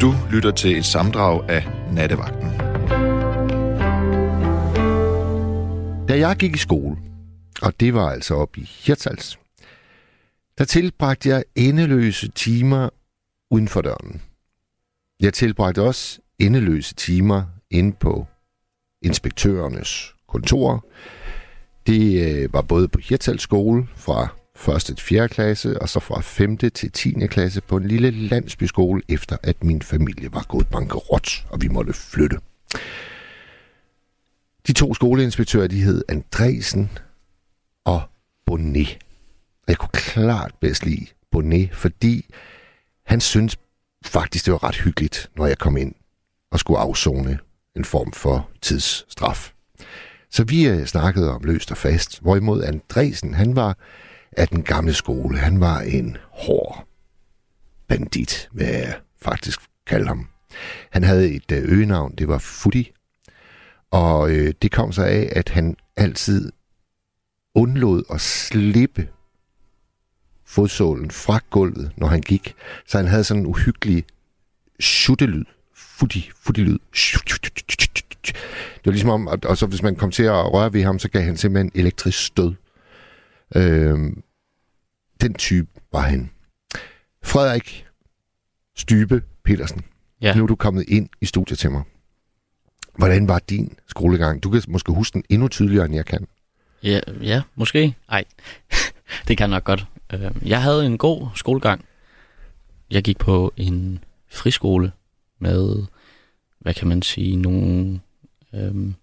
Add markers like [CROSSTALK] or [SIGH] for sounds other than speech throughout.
Du lytter til et samdrag af Nattevagten. Da jeg gik i skole, og det var altså op i Hirtals, der tilbragte jeg endeløse timer uden for døren. Jeg tilbragte også endeløse timer inde på inspektørernes kontor. Det øh, var både på Hirtals skole fra først et 4. klasse, og så fra 5. til 10. klasse på en lille landsbyskole, efter at min familie var gået bankerot, og vi måtte flytte. De to skoleinspektører, de hed Andresen og Bonnet. Jeg kunne klart bedst lide Bonnet, fordi han syntes faktisk, det var ret hyggeligt, når jeg kom ind og skulle afzone en form for tidsstraf. Så vi øh, snakkede om løst og fast, hvorimod Andresen, han var af den gamle skole. Han var en hård bandit, vil jeg faktisk kalde ham. Han havde et øh, øgenavn, det var Fudi, og øh, det kom så af, at han altid undlod at slippe fodsålen fra gulvet, når han gik. Så han havde sådan en uhyggelig suttelyd. Fudi, fudi-lyd. Det var ligesom om, og så hvis man kom til at røre ved ham, så gav han simpelthen elektrisk stød. Øh, den type var han. Frederik Stybe Petersen. Ja. Nu er du kommet ind i studiet til mig. Hvordan var din skolegang? Du kan måske huske den endnu tydeligere, end jeg kan. Ja, ja måske. Nej, [LAUGHS] det kan nok godt. Øh, Jeg havde en god skolegang. Jeg gik på en friskole med, hvad kan man sige, nogle øhm,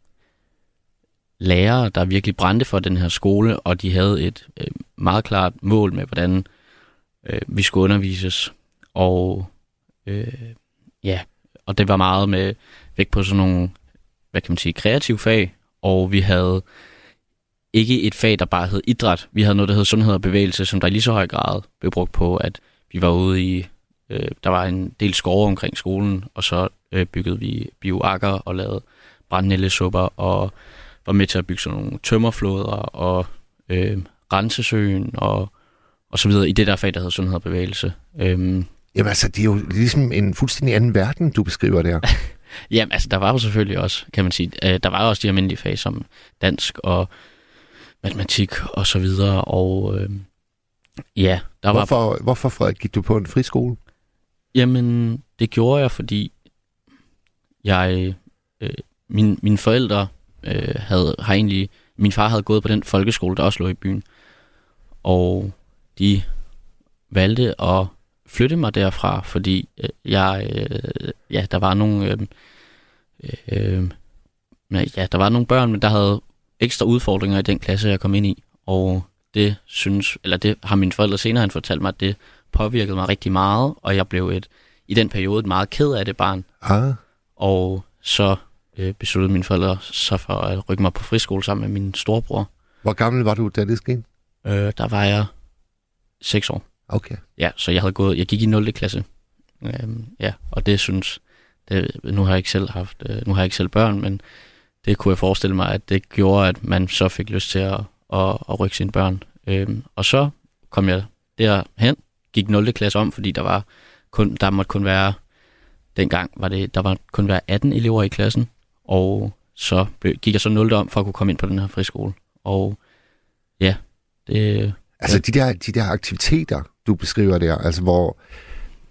lærere, der virkelig brændte for den her skole, og de havde et øh, meget klart mål med, hvordan øh, vi skulle undervises. Og øh, ja, og det var meget med vægt på sådan nogle, hvad kan man sige, kreative fag, og vi havde ikke et fag, der bare hed idræt. Vi havde noget, der hed sundhed og bevægelse, som der i lige så høj grad blev brugt på, at vi var ude i, øh, der var en del skove omkring skolen, og så øh, byggede vi bioakker og lavede brændnællesupper, og var med til at bygge sådan nogle tømmerfloder og øh, rensesøen og, og så videre i det der fag, der hedder sundhed og bevægelse. Øhm, Jamen altså, det er jo ligesom en fuldstændig anden verden, du beskriver der. [LAUGHS] Jamen, altså, der var jo selvfølgelig også, kan man sige, øh, der var også de almindelige fag som dansk og matematik og så videre, og øh, ja, der var... Hvorfor, hvorfor Frederik, gik du på en friskole? Jamen, det gjorde jeg, fordi jeg, øh, min, mine forældre øh, havde, har egentlig, min far havde gået på den folkeskole, der også lå i byen, og de valgte at flytte mig derfra, fordi øh, jeg, øh, ja, der var nogle, øh, øh, ja, der var nogle børn, men der havde ekstra udfordringer i den klasse, jeg kom ind i, og det synes, eller det har mine forældre senere han fortalt mig, at det påvirkede mig rigtig meget, og jeg blev et, i den periode et meget ked af det barn, Ah, og så øh, besluttede mine forældre så for at rykke mig på friskole sammen med min storebror. hvor gammel var du, da det skete? Øh, der var jeg 6 år. Okay. Ja, så jeg havde gået, jeg gik i 0. klasse. Øhm, ja, og det synes, det, nu har jeg ikke selv haft, øh, nu har jeg ikke selv børn, men det kunne jeg forestille mig, at det gjorde, at man så fik lyst til at, at, at rykke sine børn. Øhm, og så kom jeg derhen, gik 0. klasse om, fordi der var kun, der måtte kun være, dengang var det, der var kun være 18 elever i klassen, og så gik jeg så 0. om for at kunne komme ind på den her friskole. Og ja, det, Altså de der, de der aktiviteter, du beskriver der, altså hvor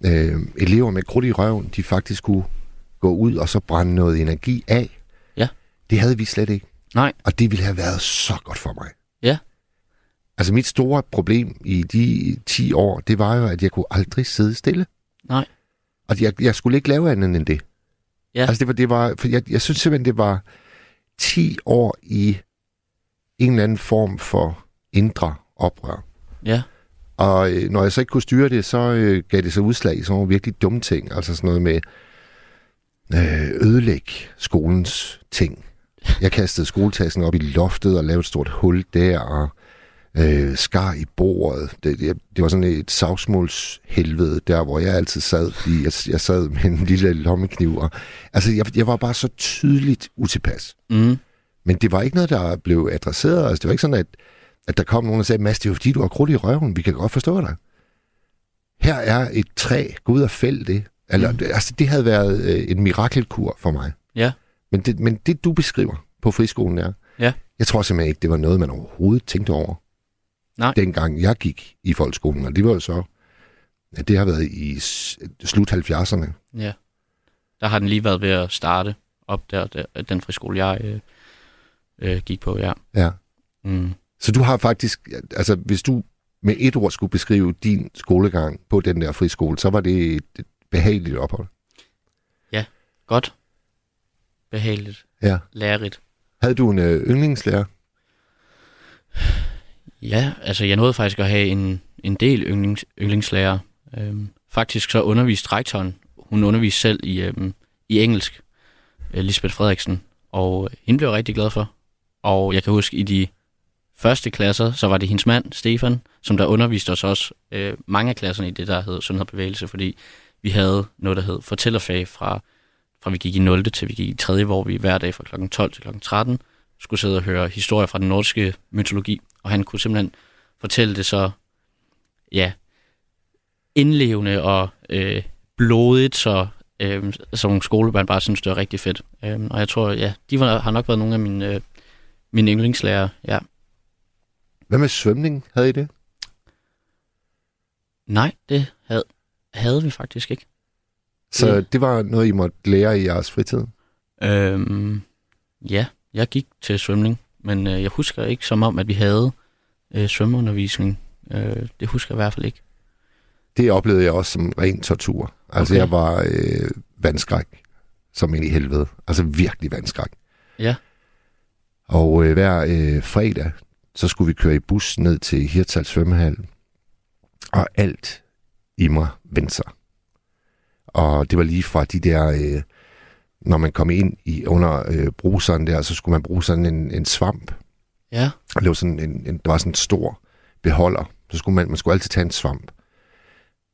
øh, elever med krudt i røven, de faktisk kunne gå ud og så brænde noget energi af. Ja. Det havde vi slet ikke. nej, Og det ville have været så godt for mig. Ja. Altså mit store problem i de 10 år, det var jo, at jeg kunne aldrig sidde stille. nej, Og jeg, jeg skulle ikke lave andet end det. Ja. Altså det var, det var for jeg, jeg synes simpelthen, det var 10 år i en eller anden form for indre oprør. ja, Og øh, når jeg så ikke kunne styre det, så øh, gav det sig udslag i sådan nogle virkelig dumme ting. Altså sådan noget med øh, ødelægge skolens ting. Jeg kastede skoletassen op i loftet og lavede et stort hul der, og øh, skar i bordet. Det, det, det var sådan et savsmålshelvede, der hvor jeg altid sad, fordi jeg, jeg sad med en lille lommekniv. Og, altså, jeg, jeg var bare så tydeligt utilpas. mm, Men det var ikke noget, der blev adresseret. Altså, det var ikke sådan, at, at der kom nogen og sagde, Mads, det er jo fordi, du har krudt i røven. Vi kan godt forstå dig. Her er et træ. Gå ud og fæld det. Eller, mm. altså, det havde været øh, en mirakelkur for mig. Ja. Men det, men det, du beskriver på friskolen er, Ja. jeg tror simpelthen ikke, det var noget, man overhovedet tænkte over. Nej. Dengang jeg gik i folkeskolen, og det var jo så, ja, det har været i slut 70'erne. Ja. Der har den lige været ved at starte op der, der den friskole, jeg øh, øh, gik på, ja. Ja. Mm. Så du har faktisk, altså hvis du med et ord skulle beskrive din skolegang på den der friskole, så var det et behageligt ophold. Godt. Behageligt. Ja. Lærerigt. Havde du en øh, yndlingslærer? Ja, altså jeg nåede faktisk at have en, en del yndlings, yndlingslærer. Øhm, faktisk så underviste rektoren, hun underviste selv i, øhm, i engelsk, øh, Lisbeth Frederiksen, og øh, hende blev jeg rigtig glad for. Og jeg kan huske, i de første klasser, så var det hendes mand, Stefan, som der underviste os også øh, mange af klasserne i det, der hed Sundhed og Bevægelse, fordi vi havde noget, der hed fortællerfag fra, fra vi gik i 0. til vi gik i 3. hvor vi hver dag fra kl. 12 til kl. 13 skulle sidde og høre historier fra den nordiske mytologi, og han kunne simpelthen fortælle det så, ja, indlevende og øh, blodigt, så øh, som skolebørn bare synes, det var rigtig fedt. Øh, og jeg tror, ja, de var, har nok været nogle af mine, øh, mine yndlingslærer, ja. Hvad med svømning? Havde I det? Nej, det havde, havde vi faktisk ikke. Så det var noget, I måtte lære i jeres fritid? Øhm, ja, jeg gik til svømning, men øh, jeg husker ikke som om, at vi havde øh, svømmeundervisning. Øh, det husker jeg i hvert fald ikke. Det oplevede jeg også som ren tortur. Altså, Okay. jeg var øh, vandskræk, som ind i helvede. Altså virkelig vandskræk. Ja. Og øh, hver øh, fredag, så skulle vi køre i bus ned til Hirtshals svømmehal. Og alt i mig vendte sig. Og det var lige fra de der... Øh, når man kom ind i under øh, bruseren der, så skulle man bruge sådan en, en svamp. Ja, Og det var sådan en, en, der var sådan en stor beholder. Så skulle man, man skulle altid tage en svamp.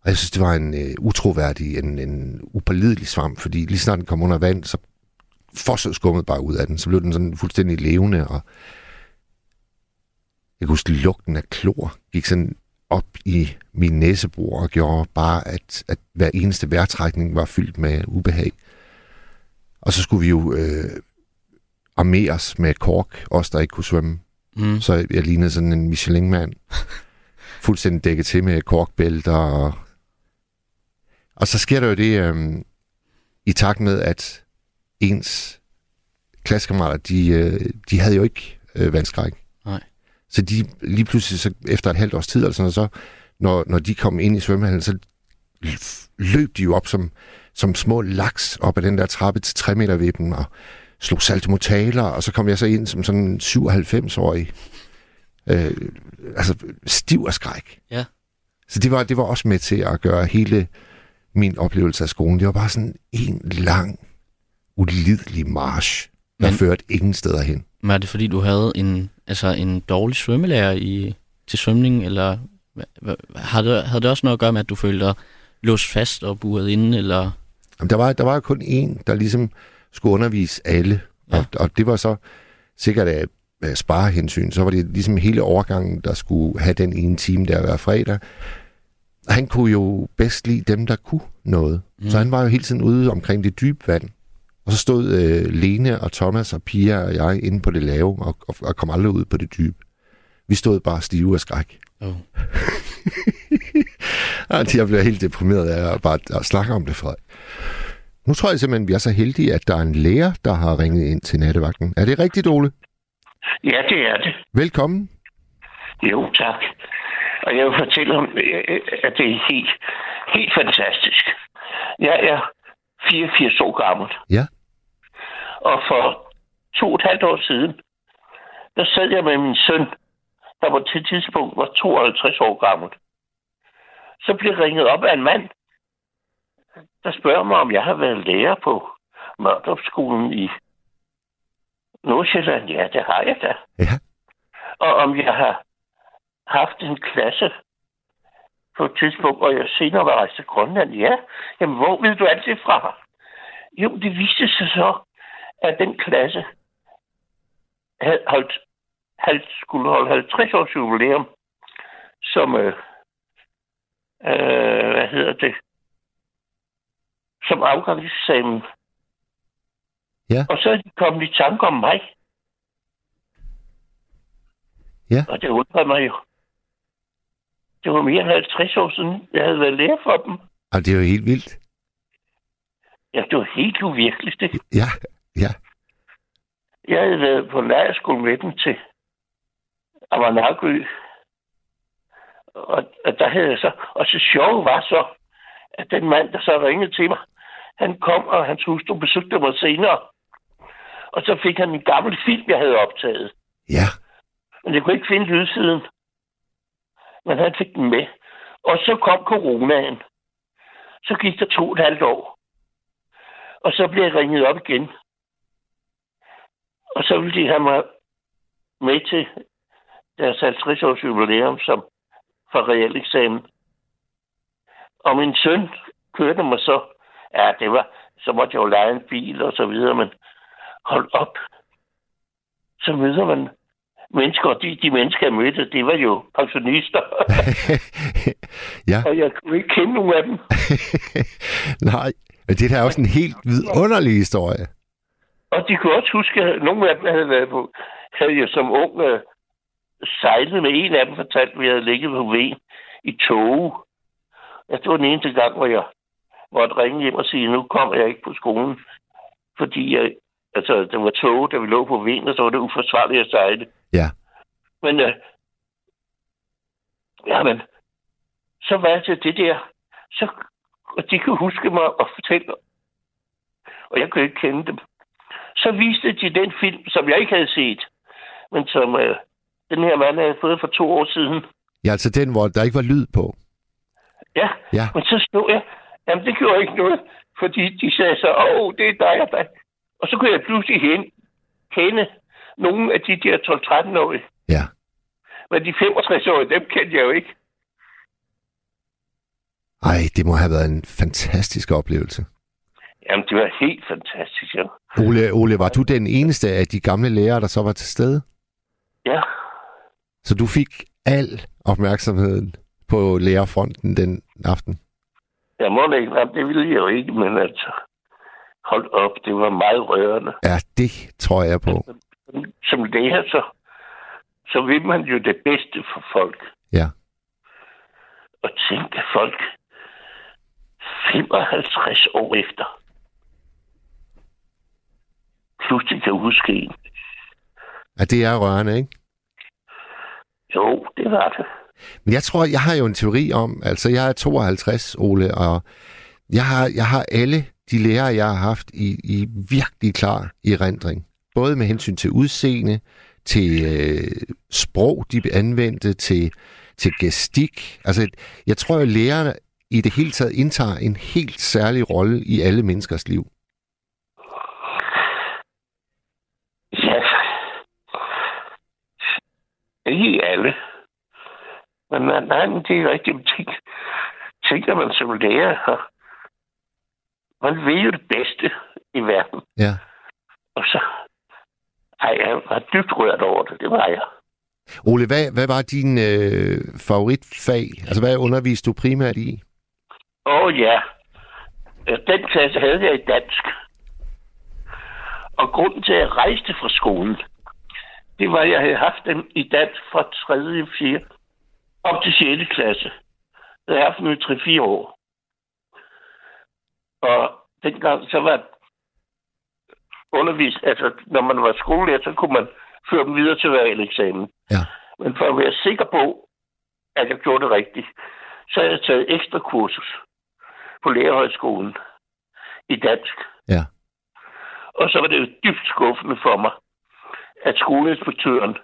Og jeg synes, det var en øh, utroværdig, en, en upålidelig svamp, fordi lige snart den kom under vand, så fossede skummet bare ud af den. Så blev den sådan fuldstændig levende, og jeg kunne huske, lugten af klor gik sådan op i min næsebor og gjorde bare, at, at hver eneste vejrtrækning var fyldt med ubehag. Og så skulle vi jo øh, armeres med kork, os der ikke kunne svømme. mm, Så jeg lignede sådan en Michelin-mand. [LAUGHS] Fuldstændig dækket til med korkbælter. Og, og så sker der jo det, øhm, i takt med, at ens klassekammerater, de, øh, de havde jo ikke øh, vandskræk. Nej. Så de lige pludselig, så efter et halvt års tid, eller sådan noget, så, når, når de kom ind i svømmehallen, så løb de jo op som, som små laks op ad den der trappe til 3 meter vippen og slog saltomortaler, og så kom jeg så ind som sådan en 97-årig, øh, altså stiv af skræk. Ja. Så det var, det var også med til at gøre hele min oplevelse af skolen. Det var bare sådan en lang, ulidelig march, der Men- førte ingen steder hen. Men er det fordi, du havde en, altså en dårlig svømmelærer i, til svømning, eller har det, havde det også noget at gøre med, at du følte dig låst fast og buret inde, eller... Jamen, der var, der var kun én, der ligesom skulle undervise alle. Ja. Og, og det var så sikkert af, af sparehensyn. Så var det ligesom hele overgangen, der skulle have den ene time der hver fredag. Han kunne jo bedst lide dem, der kunne noget. Mm. Så han var jo hele tiden ude omkring det dybe vand. Og så stod øh, Lene og Thomas og Pia og jeg inde på det lave og, og, og kom aldrig ud på det dybe. Vi stod bare stive af skræk. Oh. Jeg bliver helt deprimeret af at bare at snakke om det, Frederik. Nu tror jeg simpelthen, at vi er så heldige, at der er en lærer, der har ringet ind til nattevagten. Er det rigtigt, Ole? Ja, det er det. Velkommen. Jo, tak. Og jeg vil fortælle om, at det er helt, helt fantastisk. Jeg er 84 år gammel. Ja. Og for to og et halvt år siden, der sad jeg med min søn, der på til tidspunkt var 52 år gammel. Så blev jeg ringet op af en mand, der spørger mig, om jeg har været lærer på Mørdrupskolen i Nordsjælland. Ja, det har jeg da. Ja. Og om jeg har haft en klasse på et tidspunkt, hvor jeg senere var rejst til Grønland. Ja, jamen hvor ved du alt det fra? Jo, det viste sig så, at den klasse havde holdt, halv, skulle holde 50 års jubilæum, som, øh, øh, hvad hedder det, som afgangseksamen. Ja. Og så er de kommet i tanke om mig. Ja. Og det undrede mig jo. Det var mere end 50 år siden, jeg havde været lærer for dem. Og det er jo helt vildt. Ja, det var helt uvirkeligt, det. Ja, ja. Jeg havde været på lejrskole med dem til Amanagø. Og, og der havde jeg så... Og så sjov var så, at den mand, der så ringede til mig, han kom, og hans hustru besøgte mig senere. Og så fik han en gammel film, jeg havde optaget. Ja, Men jeg kunne ikke finde lydsiden. Men han fik den med. Og så kom coronaen. Så gik der to og et halvt år. Og så blev jeg ringet op igen. Og så ville de have mig med til deres 50 års jubilæum som for reel eksamen. Og min søn kørte mig så. Ja, det var, så måtte jeg jo lege en bil og så videre, men hold op. Så møder man mennesker, og de, de mennesker, jeg mødte, det var jo pensionister. [LAUGHS] ja. og jeg kunne ikke kende nogen af dem. [LAUGHS] Nej, det er også en helt vidunderlig historie. Og de kunne også huske, at nogle af dem havde været på, havde jo som ung øh, sejlet med en af dem, fortalt, at vi havde ligget på vejen i tog. Ja, det var den eneste gang, hvor jeg måtte ringe hjem og sige, nu kommer jeg ikke på skolen, fordi jeg, altså, det var tog, da vi lå på vejen, og så var det uforsvarligt at sejle. Ja. Men, øh, ja, men, så var jeg til det der. Så, og de kunne huske mig og fortælle, og jeg kunne ikke kende dem. Så viste de den film, som jeg ikke havde set, men som øh, den her mand havde fået for to år siden. Ja, altså den, hvor der ikke var lyd på. Ja, Ja. men så stod jeg, jamen det gjorde ikke noget, fordi de sagde så, åh, oh, det er dig og dig. Og så kunne jeg pludselig hen, kende nogle af de der 12-13-årige. Ja. Men de 65-årige, dem kendte jeg jo ikke. Ej, det må have været en fantastisk oplevelse. Jamen, det var helt fantastisk, ja. Ole, Ole, var du den eneste af de gamle lærere, der så var til stede? Ja, Så du fik al opmærksomheden på lærerfronten den aften? Jeg må ikke, jamen, det ville jeg jo ikke, men altså, hold op, det var meget rørende. Ja, det tror jeg på. Som lærer, så, så vil man jo det bedste for folk. Ja. Og tænke folk 55 år efter pludselig kan huske en. Ja, det er rørende, ikke? Jo, det var det. Men jeg tror, jeg har jo en teori om, altså jeg er 52, Ole, og jeg har, jeg har alle de lærere, jeg har haft i, i virkelig klar erindring. Både med hensyn til udseende, til øh, sprog, de anvendte, til, til gestik. Altså, jeg tror, at lærerne i det hele taget indtager en helt særlig rolle i alle menneskers liv. Ja. Ikke alle. Men nej, men det er rigtigt. Tænk, tænker man som lærer, man ved jo det bedste i verden. Ja. Og så, ej, jeg var dybt rørt over det. Det var jeg. Ole, hvad, hvad var din øh, favoritfag? Altså, hvad underviste du primært i? Åh oh, ja. Den klasse havde jeg i dansk. Og grunden til, at jeg rejste fra skolen, det var, at jeg havde haft dem i dansk fra 3. 4. op til 6. klasse. Jeg havde haft dem i 3-4 år. Og dengang så var undervist, altså når man var skolelærer, så kunne man føre dem videre til hver eksamen. Ja. Men for at være sikker på, at jeg gjorde det rigtigt, så havde jeg taget ekstra kursus på lærerhøjskolen i dansk. Ja. Og så var det jo dybt skuffende for mig, at skoleinspektøren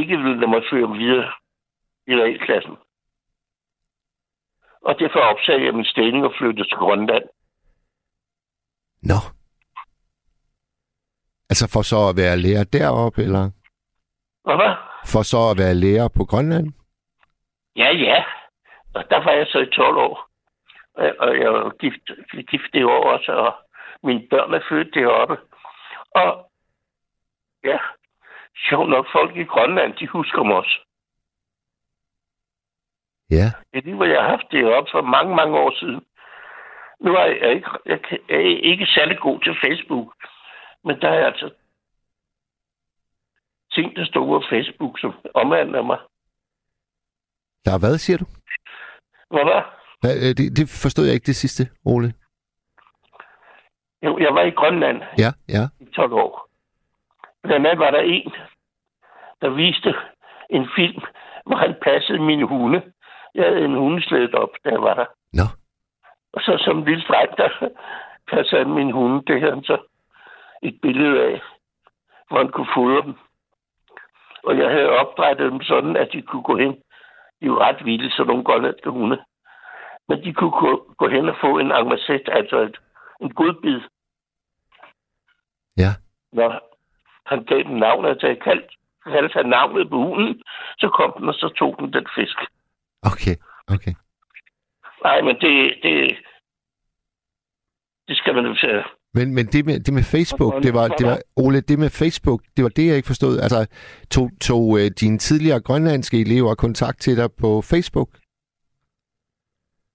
ikke ville lade mig føre videre i realklassen. Og derfor opsagde jeg min stilling og flyttede til Grønland. Nå. Altså for så at være lærer deroppe, eller Og hvad? for så at være lærer på Grønland? Ja, ja. Og der var jeg så i 12 år. Og- Og jeg var gift, gift det år også, og mine børn er født deroppe. Og ja, sjovt nok, folk i Grønland, de husker mig også. Ja. Det er lige, hvor jeg har haft det op for mange, mange år siden. Nu er jeg ikke, jeg er ikke særlig god til Facebook, men der er altså ting, der står på Facebook, som omhandler mig. Der er hvad, siger du? Hvad var? Hvad, øh, det, det forstod jeg ikke det sidste, Ole. Jo, jeg var i Grønland Ja, ja. i 12 år. Blandt andet var der en, der viste en film, hvor han passede mine hunde. Jeg havde en hundeslæde op, jeg var der. Nå. Og så som en lille dreng, der passede han mine hunde. Det havde han så et billede af, hvor han kunne fodre dem. Og jeg havde opdrettet dem sådan, at de kunne gå hen. De jo ret vilde, så nogle grønlandske hunde. Men de kunne gå, gå hen og få en angmaset, altså et, en godbid. Ja. Når han gav dem navn, altså jeg kaldte, kaldte han navnet på hunden, så kom den, og så tog den den fisk. Okay, okay. Nej, men det, det, det skal man jo sige. Men, men det, med, det med Facebook, det var, det var, Ole, det med Facebook, det var det, jeg ikke forstod. Altså, tog, tog uh, dine tidligere grønlandske elever kontakt til dig på Facebook?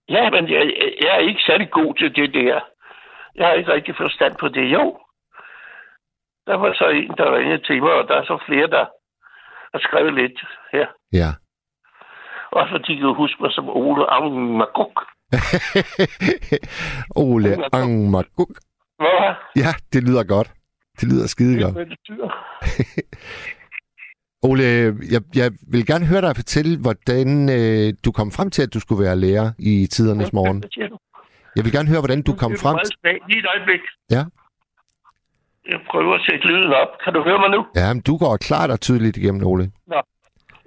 Ja, men jeg, jeg er ikke særlig god til det der. Jeg har ikke rigtig forstand på det. Jo, der var så en, der ringede til mig, og der er så flere, der har skrevet lidt her. Ja. Også fordi de kan huske mig som Ole Angmaguk. [LAUGHS] Ole Angmaguk. Hvad Ja, det lyder godt. Det lyder skide godt. [LAUGHS] Ole, jeg, jeg vil gerne høre dig fortælle, hvordan øh, du kom frem til, at du skulle være lærer i tidernes morgen. Jeg vil gerne høre, hvordan du kom frem til... Lige et øjeblik. Ja. Jeg prøver at sætte lyden op. Kan du høre mig nu? Ja, men du går klart og tydeligt igennem, Ole.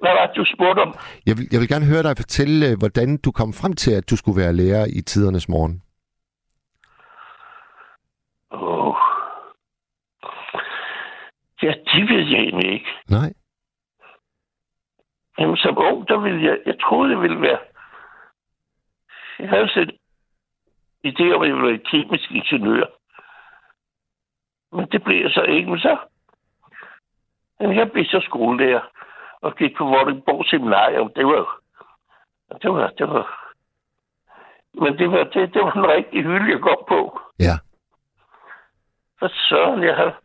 Hvad var det, du spurgte om? Jeg vil, jeg vil gerne høre dig fortælle, øh, hvordan du kom frem til, at du skulle være lærer i tidernes morgen. Åh. Ja, det ved jeg egentlig ikke. Nej? Jamen, som ung, der ville jeg... Jeg troede, det ville være... Jeg havde set idé om, at jeg ville være kemisk ingeniør. Men det blev jeg så ikke. Men så... Jamen, jeg blev så skolelærer og gik på Vordingborg Seminarium. Det var... Det var... Det var men det var, det, det var en rigtig hylde, jeg kom på. Ja. For søren, jeg har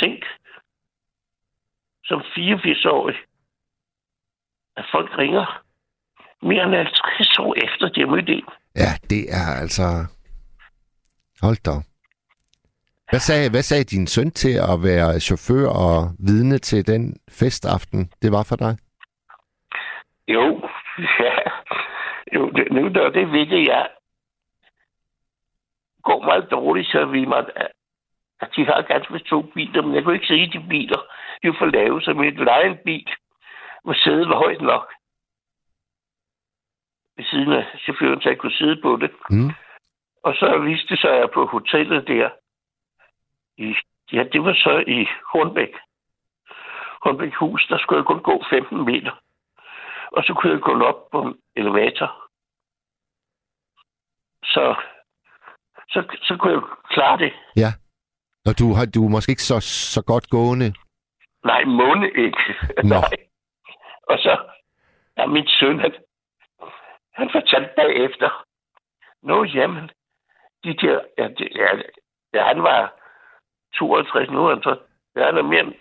tænkt, som 84-årig, at folk ringer mere end 50 år efter, de har mødt en. Ja, det er altså... Hold da. Hvad sagde, hvad sagde din søn til at være chauffør og vidne til den festaften, det var for dig? Jo, [LAUGHS] ja. Jo, det, nu der det ved jeg går meget dårligt, så vi mig, at de har ganske to biler, men jeg kunne ikke se de biler. De var for lave, så mit lege en bil, hvor sædet var højt nok. Ved siden af chaufføren, så jeg kunne sidde på det. Mm. Og så viste det sig, at jeg på hotellet der, i, ja, det var så i Hornbæk. Hornbæk hus, der skulle jeg kun gå 15 meter. Og så kunne jeg gå op på en elevator. Så, så, så kunne jeg klare det. Ja. Og du, har, du er måske ikke så, så godt gående. Nej, måne ikke. [LAUGHS] Nå. Nej. Og så, ja, min søn, han, han fortalte bagefter, Nå, jamen, de der, ja, det, ja, ja, han var 52 nu, han så, ja, han er mere end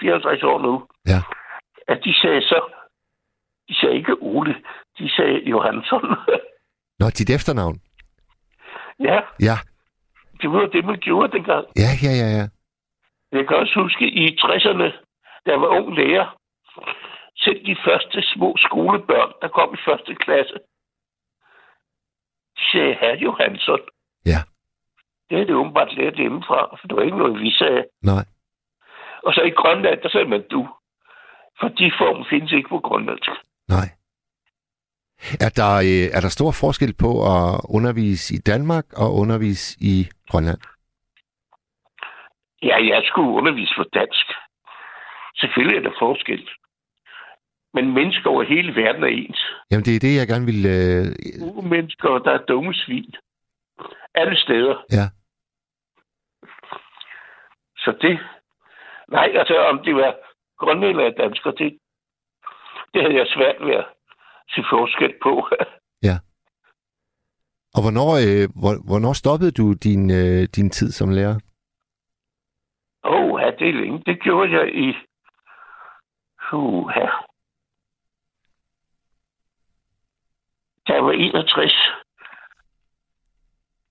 54 år nu. Ja. At de sagde så, de sagde ikke Ole, de sagde Johansson. [LAUGHS] Nå, dit efternavn. ja, Ja, det var det, man gjorde dengang. ja, ja, ja, ja. Jeg kan også huske i 60'erne, da jeg var ung lærer, selv de første små skolebørn, der kom i første klasse, sagde herr Johansson. Ja. Det havde det åbenbart lært hjemmefra, for det var ikke noget, vi sagde. Nej. Og så i Grønland, der sagde man du. For de form findes ikke på grønlandsk. Nej. Er der, øh, er der stor forskel på at undervise i Danmark og undervise i Grønland? Ja, jeg skulle undervise på dansk. Selvfølgelig er der forskel. Men mennesker over hele verden er ens. Jamen, det er det, jeg gerne vil... Øh... Mennesker, der er dumme svin. Alle steder. Ja. Så det... Nej, altså om det var grønlænder eller dansker, det, det havde jeg svært ved at se forskel på. Og hvornår, øh, hvor, hvornår stoppede du din, øh, din tid som lærer? Åh, oh, ja, det er længe. Det gjorde jeg i... Uh, ja. Jeg var 61.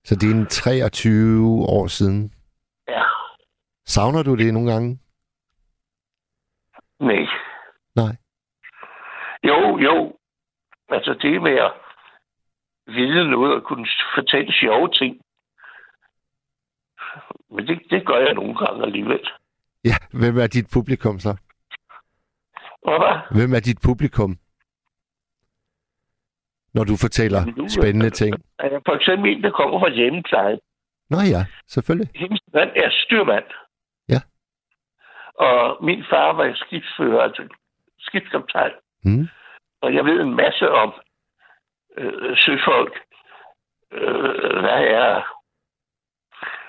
Så det er en 23 år siden. Ja, Savner du det nogle gange? nej. Nej. Jo, jo. Altså det med at vide noget og kunne fortælle sjove ting. Men det, det gør jeg nogle gange alligevel. Ja, hvem er dit publikum så? Hvad? Hvem er dit publikum? Når du fortæller Nu, spændende ting. Er der for eksempel en, der kommer fra hjemmeplejen. Nå ja, selvfølgelig. Hendes mand er styrmand. Ja. Og min far var skibsfører, altså skibskaptajn. Mm. Og jeg ved en masse om øh, søfolk. Øh, hvad er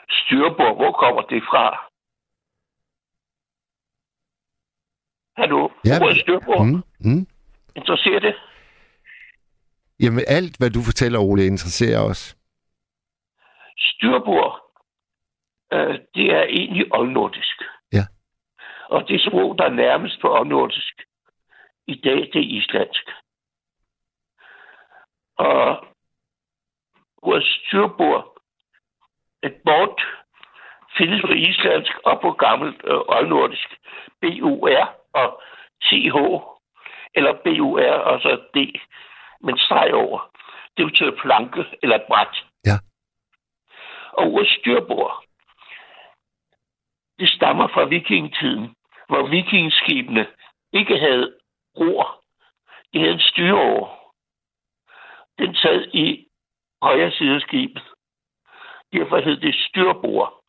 styrbord? Hvor kommer det fra? Hallo? Ja, Hvor er styrbord? Mm. Mm. Interesserer det? Jamen alt, hvad du fortæller, Ole, interesserer os. Styrbord, øh, det er egentlig oldnordisk. Ja. Og det sprog, der er nærmest på oldnordisk i dag, det er islandsk. Og vores styrbord, et bord, findes på islandsk og på gammelt øh, oldnordisk. B-U-R og T-H, eller B-U-R og så D, men streg over. Det betyder planke eller bræt. Ja. Og ordet styrbord, det stammer fra vikingetiden, hvor vikingskibene ikke havde ror. De havde en styreover. Den sad i højre side af skibet. Derfor hed det styrbord.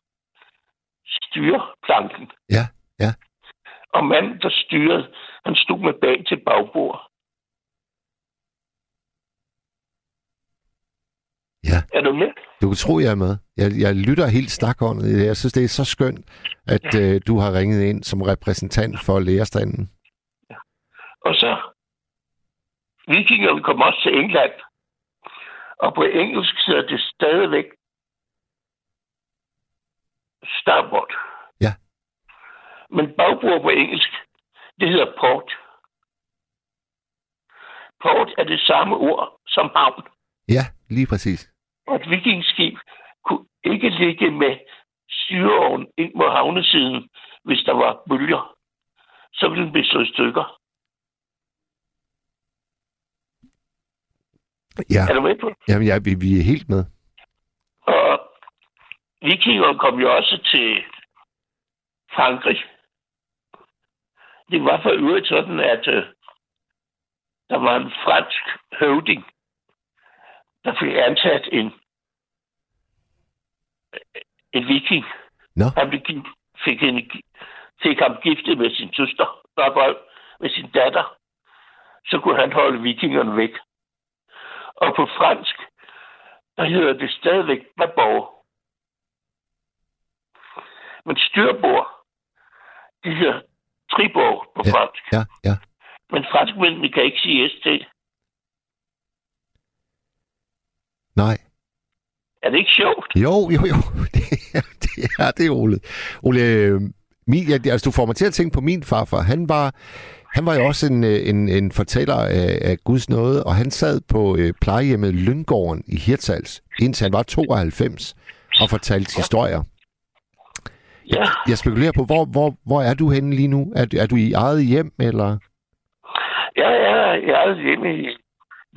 Styrplanken. Ja, ja. Og manden, der styrede, han stod med bag til bagbord. Ja. Er du med? Du kan tro, jeg er med. Jeg, jeg lytter helt stakåndet. Jeg synes, det er så skønt, at øh, du har ringet ind som repræsentant for lærerstanden. Og så vikingerne kom også til England. Og på engelsk hedder det stadigvæk starboard. Ja. Men bagbord på engelsk, det hedder port. Port er det samme ord som havn. Ja, lige præcis. Og et vikingskib kunne ikke ligge med styreovnen ind mod havnesiden, hvis der var bølger. Så ville den blive slået i stykker. Ja, Er du med på? Jamen, ja vi, vi er helt med. Og vikingerne kom jo også til Frankrig. Det var for øvrigt sådan, at øh, der var en fransk høvding, der fik ansat en, en viking. Nå. Han blev, fik, en, fik ham giftet med sin søster, med sin datter. Så kunne han holde vikingerne væk. Og på fransk, der hedder det stadigvæk babord. Men styrbord, det hedder tribord på Ja. fransk. Ja, ja. Men franskmændene kan ikke sige ST. Nej. Er det ikke sjovt? Jo, jo, jo. [LAUGHS] Det er det, er det Ole. Ole, øh, min, ja, altså, du får mig til at tænke på min farfar. Han var, han var jo også en, øh, en, en fortæller af, af Guds nåde, og han sad på øh, plejehjemmet Lyngården i Hirtshals, indtil han var 92, og fortalte historier. Ja. Jeg spekulerer på, hvor, hvor, hvor er du henne lige nu? Er, du- er du i eget hjem, eller? Jeg er, jeg er hjemme i en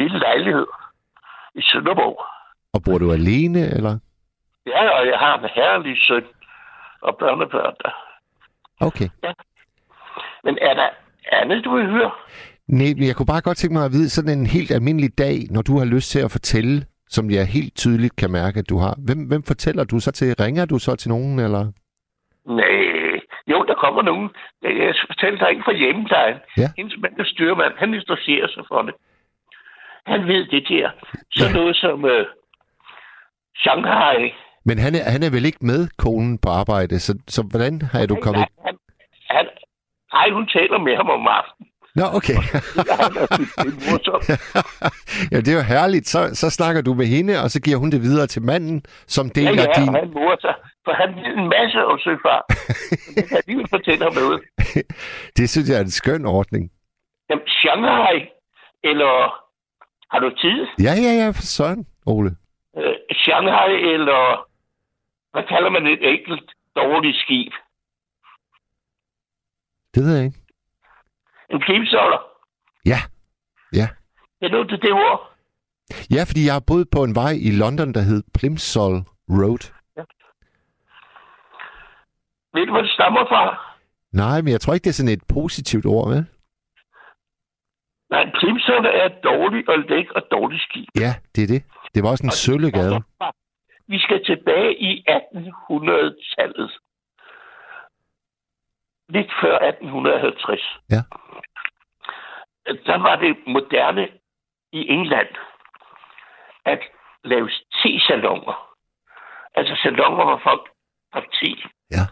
lille lejlighed i Sønderborg. Og bor du alene, eller? Ja, og jeg har en herlig søn og børnebørn der. Okay. Men er der andet, du vil høre? Nej, men jeg kunne bare godt tænke mig at vide, sådan en helt almindelig dag, når du har lyst til at fortælle, som jeg helt tydeligt kan mærke, at du har. Hvem, hvem fortæller du så til? Ringer du så til nogen, eller? Nej. Jo, der kommer nogen. Jeg fortæller dig en fra hjemmeplejen. Ja. Hendes mand er styrmand. Han interesserer sig for det. Han ved det der. Så Ja. noget som øh, Shanghai. Men han er, han er vel ikke med konen på arbejde, så, så hvordan har du kommet... Han, han, han, nej, hun taler med ham om aftenen. Nå, okay. [LAUGHS] Ja, det er jo herligt. Så, så snakker du med hende, og så giver hun det videre til manden, som Ja, deler ja, din... han morer sig. For han ved en masse om søfart. [LAUGHS] Men det kan alligevel fortælle ham noget. [LAUGHS] Det synes jeg er en skøn ordning. Jamen, Shanghai, eller har du tid? Ja, ja, ja, for søren, Ole. Øh, Shanghai, eller hvad kalder man et enkelt dårligt skib? Det ved jeg ikke. En skibsholder. Ja, ja. Kender du det, det ord? Ja, fordi jeg har boet på en vej i London, der hed Plimsoll Road. Ved du, hvor det stammer fra? Nej, men jeg tror ikke, det er sådan et positivt ord, vel? Nej, plimsoller er et dårligt og læk og dårligt skib. Ja, det er det. Det var også en søllegade. Vi skal tilbage i 1800-tallet. Lidt før 1850. Ja. Der var det moderne i England at lave te-salonger. Altså salonger, hvor folk drak te. Ja.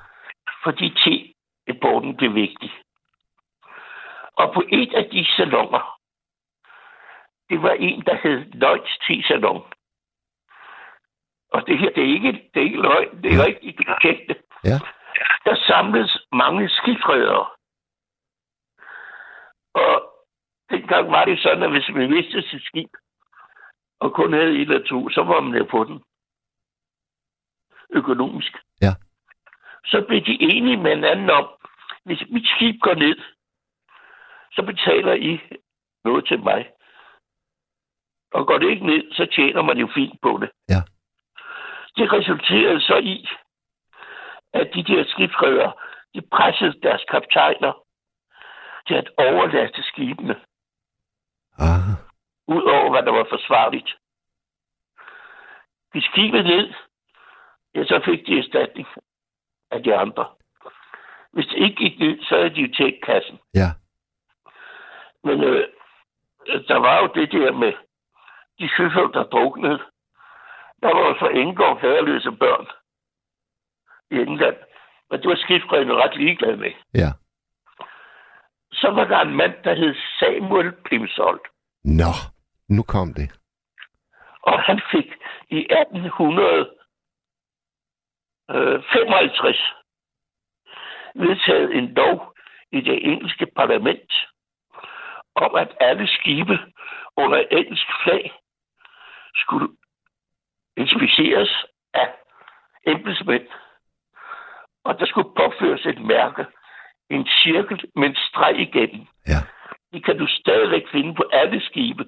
Fordi te-importen blev vigtig. Og på et af de salonger, det var en, der hed Lloyds Te-salon. Og det her, det er ikke, det er ikke løgn, det er Ja. rigtigt, tjekke det. Ja. Der samledes mange skibsredere. Og dengang var det sådan, at hvis man vidste sit skib, og kun havde et eller to, så var man på den. Økonomisk. Ja. Så blev de enige med hinanden om, hvis mit skib går ned, så betaler I noget til mig. Og går det ikke ned, så tjener man jo fint på det. Ja. Det resulterede så i, at de der skibsrøver, de pressede deres kaptajner til at overlaste skibene, Ah, ud over hvad der var forsvarligt. Hvis skibet ned, ja, så fik de erstatning af de andre. Hvis det ikke gik ned, så havde de jo tjent kassen. ja. Men øh, der var jo det der med de søfolk, der druknede. Der var jo så indgår faderløse børn i England. Men det var skibsrederne ret ligeglade med. Ja. Så var der en mand, der hed Samuel Plimsoll. Nå, nu kom det. Og han fik i 1855 vedtaget en lov i det engelske parlament om, at alle skibe under engelsk flag skulle inspiceres af embedsmænd. Og der skulle påføres et mærke, en cirkel med en streg igennem. Ja. Det kan du stadigvæk finde på alle skibe.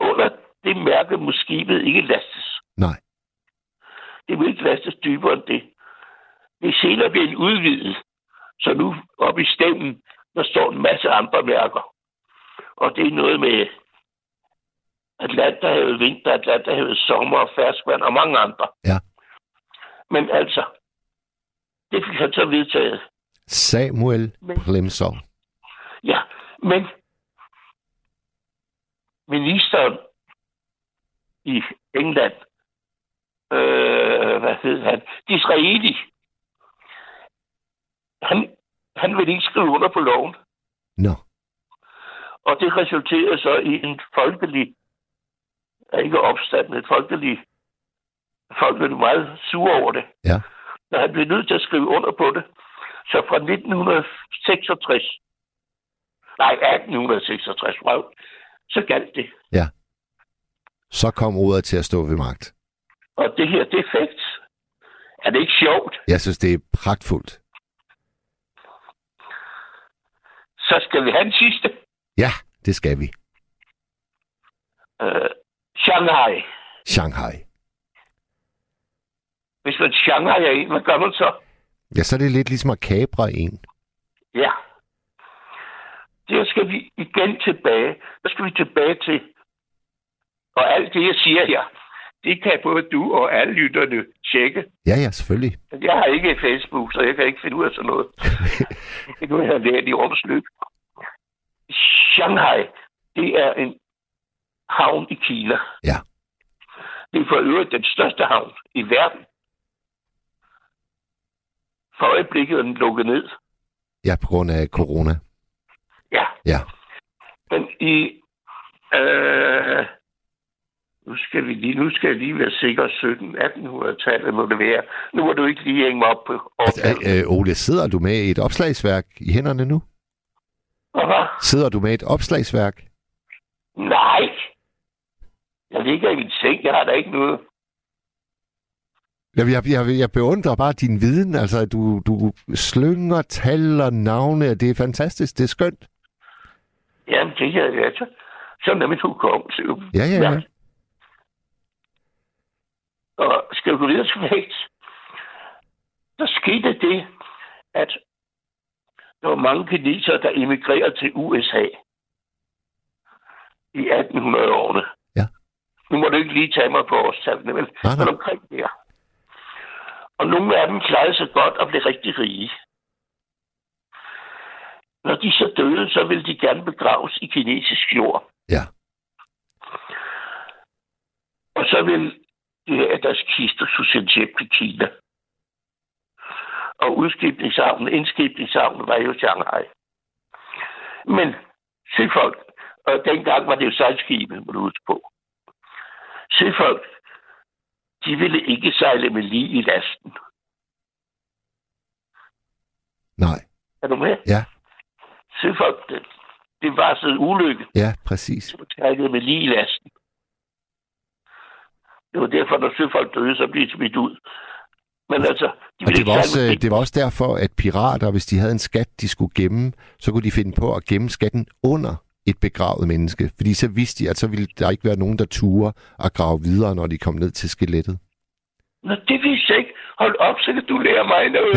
Under det mærke må skibet ikke lastes. Nej. Det vil ikke lastes dybere end det. Det er senere blevet udvidet, så nu oppe i stemmen, der står en masse andre mærker. Og det er noget med Atlanterhavet, vinter, Atlanterhavet, sommer og ferskvand og mange andre. Ja. Men altså, det fik han så vedtaget. Samuel Men- Plimsoll. Ja, men ministeren i England, øh, hvad hed han, Disraeli, han, han ville ikke skrive under på loven, Nå, og det resulterede så i en folkelig, ikke opstand, men folkelig, folk blev meget sure over det. Ja. Når han blev nødt til at skrive under på det, så fra 1966, nej, 1866, wow, så galt det. så kom ordet til at stå ved magt. Og det her, det er fakt. Er det ikke sjovt? Jeg synes, det er pragtfuldt. Så skal vi have den sidste. Ja, det skal vi. Øh, Shanghai. Shanghai. Hvis man Shanghai er en, hvad gør man så? Ja, så er det lidt ligesom at kabre en. Ja. Der skal vi igen tilbage. Der skal vi tilbage til. Og alt det, jeg siger her, det kan både du og alle lytterne tjekke. Ja, ja, selvfølgelig. Jeg har ikke Facebook, så jeg kan ikke finde ud af sådan noget. [LAUGHS] det noget, jeg lært i årets løb. Shanghai, det er en havn i Kina. Ja. Det er for øvrigt den største havn i verden. For øjeblikket er den lukket ned. Ja, på grund af corona. Ja. Ja. Men i... Øh, nu skal vi lige, nu skal jeg lige være sikker, 17-1800-tallet må det være. Nu må du ikke lige hænge mig op på Altså, øh, Ole, sidder du med et opslagsværk i hænderne nu? Hvad? Sidder du med et opslagsværk? Nej. Jeg ligger i min seng, jeg har da ikke noget. Jeg, jeg, jeg, jeg beundrer bare din viden. Altså, du, du slynger tal og navne. Det er fantastisk. Det er skønt. Jamen, det er jeg altså. Sådan er mit hukommelse. Ja, ja, ja. Og skal gå videre til vægt? Der skete det, at der var mange kinesere, der emigrerede til USA i 1800-årene. Ja. Nu må du ikke lige tage mig på årstallene, men, Nej, nej. men omkring der. Og nogle af dem klarede sig godt og blev rigtig rige. Når de så døde, så ville de gerne begraves i kinesisk jord. Ja. Og så ville de have deres kister skulle sendes hjem til Kina. Og udskibningshavnen, indskibningshavnen var jo Shanghai. Men søfolk, og dengang var det jo sejlskibe, du huske på. Søfolk, de ville ikke sejle med lige i lasten. Nej. Er du med? Ja. Søfolk, det, det var sådan en ulykke. Ja, præcis. Så sejlede med lige i lasten. Det var derfor, når søfolk døde, så blev de smidt ud. Men altså, de Og det var, også, øh, det var også derfor, at pirater, hvis de havde en skat, de skulle gemme, så kunne de finde på at gemme skatten under et begravet menneske. Fordi så vidste de, at så ville der ikke være nogen, der turer at grave videre, når de kom ned til skelettet. Nå, det vidste jeg ikke. Hold op, så kan du lære mig noget.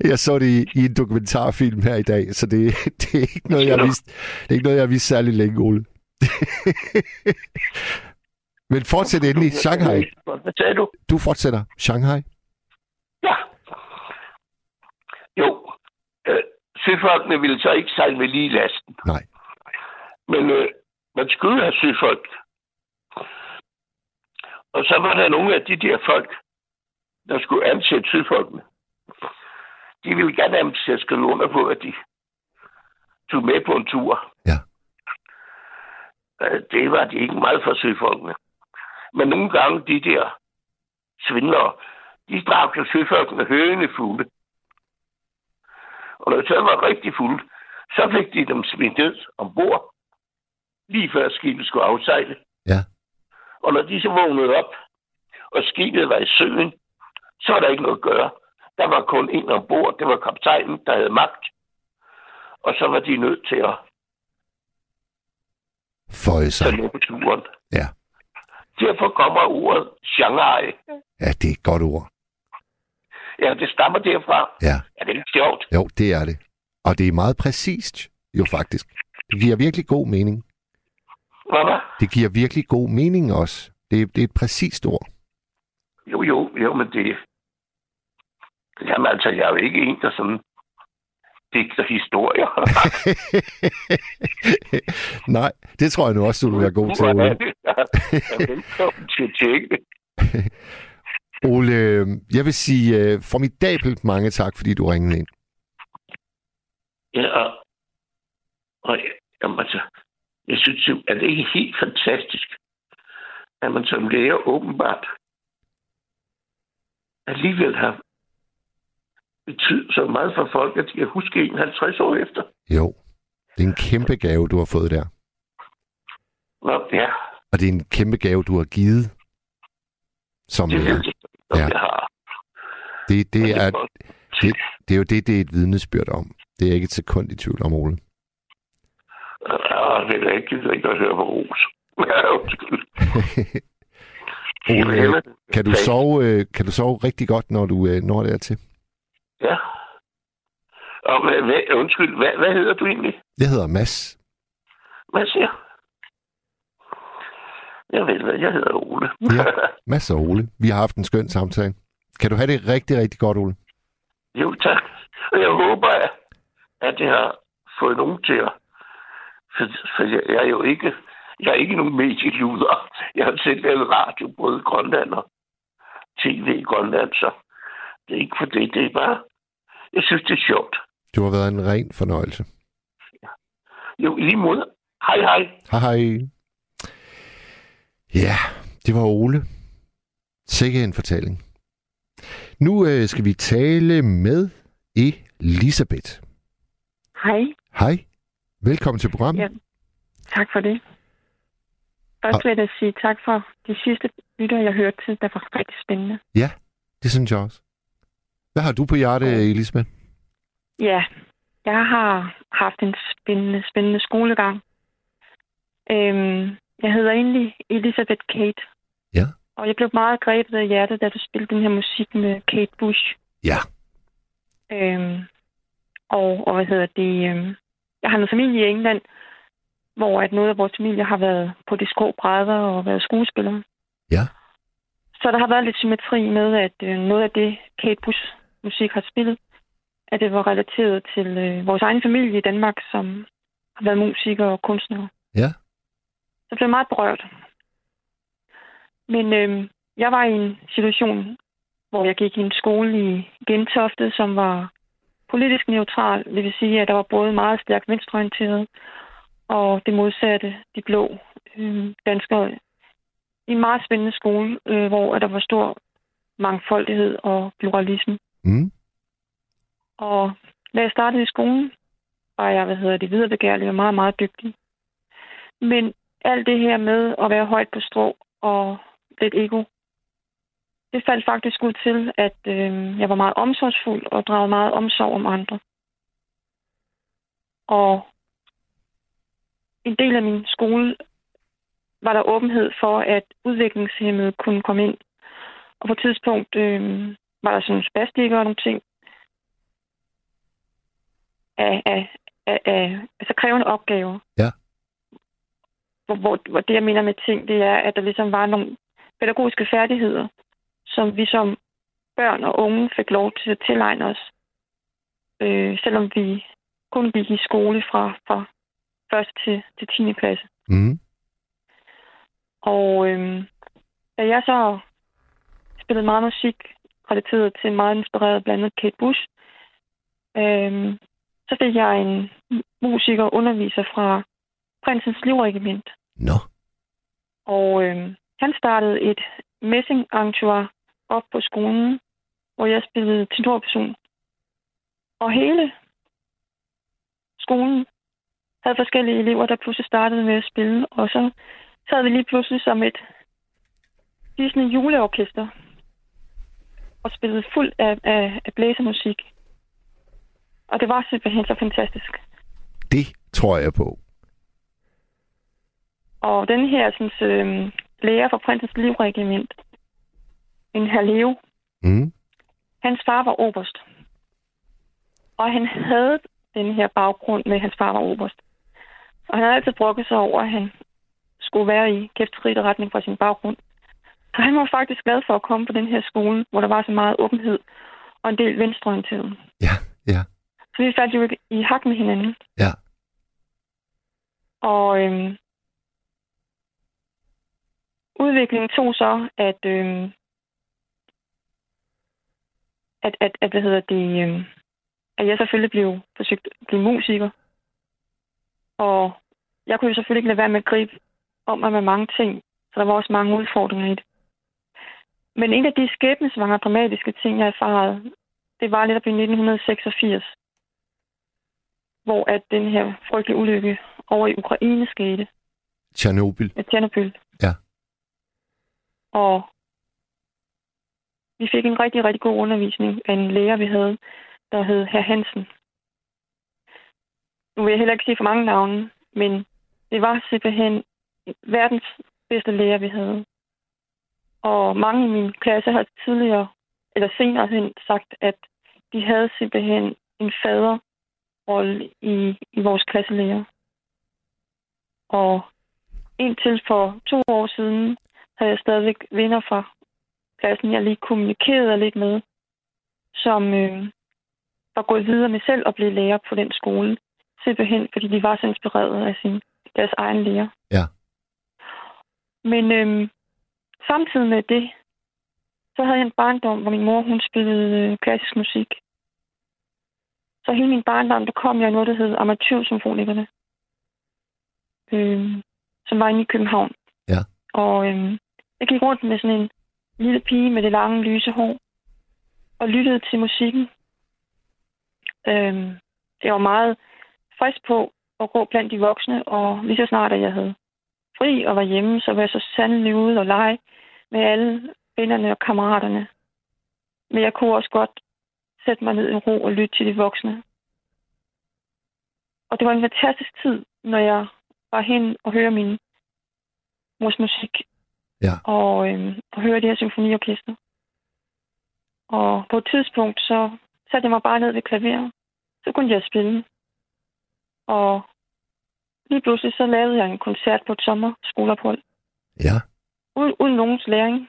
[LAUGHS] jeg så det i, i en dokumentarfilm her i dag, så det, det er ikke noget, jeg vist, det er ikke noget, jeg vist særlig længe, Ole. [LAUGHS] Men fortsæt endelig. Shanghai. Hvad sagde du? Du fortsætter. Shanghai. Ja. Jo. Øh, søfolkene ville så ikke sejle med lige lasten. Nej. Men øh, man skulle have søfolk. Og så var der nogle af de der folk, der skulle ansætte søfolkene. De ville gerne have dem til at skrive under på, at de tog med på en tur. Øh, Det var de ikke meget for søfolkene. Men nogle gange de der svindlere, de drak jo søfolkene høne fulde. Og når så var rigtig fulde, så fik de dem smidt ned ombord, lige før skibet skulle afsejle. Ja. Og når de så vågnede op, og skibet var i søen, så var der ikke noget at gøre. Der var kun en ombord, det var kaptajnen, der havde magt. Og så var de nødt til at Føje sig. tage med på turen. Ja. Derfor kommer ordet Shanghai. Ja, det er et godt ord. Ja, det stammer derfra. Ja. Ja, det er lidt sjovt. Jo, det er det. Og det er meget præcist, jo faktisk. Det giver virkelig god mening. Hvad? Det giver virkelig god mening også. Det er, det er et præcist ord. Jo, jo, jo, men det... Jamen altså, jeg er jo ikke en, der sådan digter historier. [LAUGHS] Nej, det tror jeg nu også, du vil være god til, Ole. Velkommen til at tjekke det. [LAUGHS] Ole, jeg vil sige uh, formidabelt mange tak, fordi du ringede ind. Ja, og, og jamen, altså, jeg synes jo, at det ikke er helt fantastisk, at man som lærer åbenbart alligevel har betydet så meget for folk, at de kan huske en 50 år efter. Jo, det er en kæmpe gave, du har fået der. Nå, ja, Og det er en kæmpe gave, du har givet som det om Ja. jeg har. Det, det, er, det, det er jo det, det er et vidnesbyrd om. Det er ikke et sekund i tvivl om, Ole. Ja, det er ikke, jeg ikke at høre på ros. [LAUGHS] [LAUGHS] Ole, kan du sove, øh, kan du sove rigtig godt, når du øh, når dertil? Ja. Og hvad, hvad, undskyld, hvad, hvad hedder du egentlig? Jeg hedder Mads. Hvad siger Jeg ved hvad, jeg hedder Ole. Ja. [LAUGHS] Mads og Ole. Vi har haft en skøn samtale. Kan du have det rigtig, rigtig godt, Ole? jo, tak. Og jeg håber, at jeg har fået nogen til at... For, for jeg, jeg er jo ikke... Jeg er ikke nogen medieluder. Jeg har selv lavet radio, både i Grønland og tv i Grønland, så det er ikke for det. Det er bare... Jeg synes, det er sjovt. Du har været en ren fornøjelse. Jo, i lige måde. Hej, hej. Hej hej. Ja, det var Ole. Sikke en fortælling. Nu øh, skal vi tale med Elisabeth. Hej. Hej. Velkommen til programmet. Ja. Tak for det. Først vil jeg da sige tak for de sidste lytter, jeg hørte til. Det var rigtig spændende. Ja, det synes jeg også. Hvad har du på hjerte, Elisabeth? Ja, jeg har haft en spændende, spændende skolegang. Øhm, jeg hedder egentlig Elisabeth Kate. Ja. Og jeg blev meget grebet af hjertet, da du spillede den her musik med Kate Bush. Ja. Øhm, og, og hvad hedder det? Øhm, jeg har noget familie i England, hvor at noget af vores familie har været på de skrå brædder og været skuespillere. Ja. Så der har været lidt symmetri med, at øh, noget af det, Kate Bush musik har spillet, at det var relateret til øh, vores egen familie i Danmark, som har været musikere og kunstnere. Ja. Så blev meget berørt. Men øh, jeg var i en situation, hvor jeg gik i en skole i Gentofte, som var politisk neutral. Det vil sige, at der var både meget stærkt venstreorienteret og det modsatte, de blå øh, danskere. I en meget spændende skole, øh, hvor der var stor mangfoldighed og pluralisme. Mm. Og da jeg startede i skolen, var jeg, hvad hedder det, viderebegærlig og meget, meget dygtig. Men alt det her med at være højt på strå og lidt ego, det faldt faktisk ud til, at øh, jeg var meget omsorgsfuld og dragede meget omsorg om andre. Og en del af min skole var der åbenhed for, at udviklingshemmede kunne komme ind. Og på et tidspunkt øh, var der sådan spastikere og nogle ting af, af, af, af altså krævende opgaver. Ja. Hvor, hvor, hvor det, jeg mener med ting, det er, at der ligesom var nogle pædagogiske færdigheder, som vi som børn og unge fik lov til at tilegne os, øh, selvom vi kun gik i skole fra, fra 1. til, til 10. klasse. Mm. Og øh, da jeg så spillede meget musik, relateret til meget inspireret blandt andet Kate Bush, øh, så fik jeg en musiker og underviser fra Prinsens Livregiment. Nå. Og øh, han startede et messing op på skolen, hvor jeg spillede tenorperson. Og hele skolen havde forskellige elever, der pludselig startede med at spille, og så sad vi lige pludselig som et Disney juleorkester og spillede fuld af, af, af blæsermusik. Og det var simpelthen så fantastisk. Det tror jeg på. Og den her sådan, øh, lærer fra Prinsens Livregiment, en herr Leo, Mm. hans far var oberst. Og han havde den her baggrund med, at hans far var oberst. Og han havde altid brokket sig over, at han skulle være i kæfteri retning fra sin baggrund. Så han var faktisk glad for at komme på den her skole, hvor der var så meget åbenhed og en del venstreorienteret. Ja, ja. Så vi faldt jo i hak med hinanden. Ja. Og øhm, udviklingen tog så, at, øhm, at, at, at, hvad hedder det, øhm, at jeg selvfølgelig blev forsøgt at blive musiker. Og jeg kunne jo selvfølgelig ikke lade være med at gribe om mig med mange ting, så der var også mange udfordringer i det. Men en af de skæbnesvanger dramatiske ting, jeg erfarede, det var lidt op i 1986, hvor at den her frygtelige ulykke over i Ukraine skete. Tjernobyl. Med Tjernobyl. Ja. Og vi fik en rigtig, rigtig god undervisning af en lærer, vi havde, der hed Herr Hansen. Nu vil jeg heller ikke sige for mange navne, men det var simpelthen verdens bedste lærer, vi havde. Og mange i min klasse har tidligere, eller senere hen, sagt, at de havde simpelthen en faderrolle i, i vores klasselærer. Og indtil for to år siden havde jeg stadigvæk venner fra klassen, jeg lige kommunikerede lidt med, som øh, var gået videre med selv at blive lærer på den skole. Simpelthen, fordi de var så inspireret af sin, deres egen lærer. Ja. Men øh, samtidig med det, så havde jeg en barndom, hvor min mor hun spillede øh, klassisk musik. Så hele min barndom, der kom jeg i noget, der hed Amatørsymfonikerne. Øh, som var inde i København. Ja. Og øh, jeg gik rundt med sådan en lille pige med det lange, lyse hår. Og lyttede til musikken. Øh, jeg var meget frisk på at gå blandt de voksne, og lige så snart, at jeg havde fri og var hjemme, så var jeg så sandelig ude og lege med alle vennerne og kammeraterne. Men jeg kunne også godt sætte mig ned i ro og lytte til de voksne. Og det var en fantastisk tid, når jeg var hen og høre min mors musik. Ja. Og, øhm, og høre det her symfoniorkester. Og på et tidspunkt, så satte jeg mig bare ned ved klaveret. Så kunne jeg spille. Og lige pludselig så lavede jeg en koncert på et sommerskoleophold. Ja. Uden, uden nogens læring.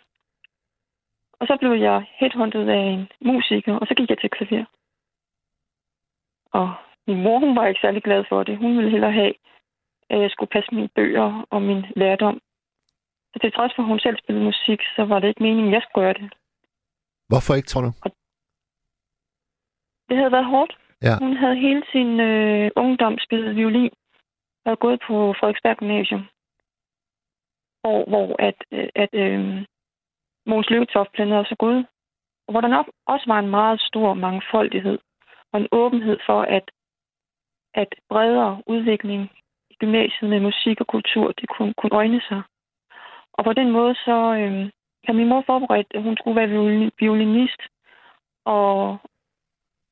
Og så blev jeg headhunted af en musiker, og så gik jeg til klaver. Og min mor, hun var ikke særlig glad for det. Hun ville hellere have, at jeg skulle passe mine bøger og min lærdom. Så til trods for, at hun selv spillede musik, så var det ikke meningen, at jeg skulle gøre det. Hvorfor ikke, tror du? Det havde været hårdt. Ja. Hun havde hele sin øh, ungdom spillet violin og gået på Frederiksberg Gymnasium. Hvor, hvor at, øh, at øh, Måns Lykketoft blandt også gået. Og hvor der nok også var en meget stor mangfoldighed og en åbenhed for, at, at bredere udvikling i gymnasiet med musik og kultur, det kunne, kunne øjne sig. Og på den måde så øh, kan min mor forberedt, at hun skulle være violinist, og,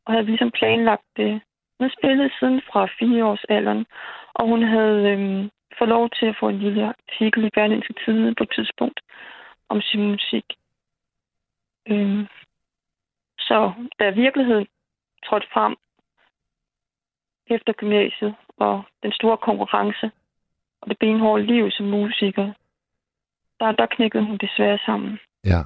og havde ligesom planlagt det. Hun havde spillet siden fra fire års alderen, og hun havde øh, fået lov til at få en lille artikel i Berlingske Tidene på et tidspunkt om sin musik. Øh, så da virkeligheden trådte frem efter gymnasiet og den store konkurrence og det benhårde liv som musiker, der, der knækkede hun desværre sammen. Ja.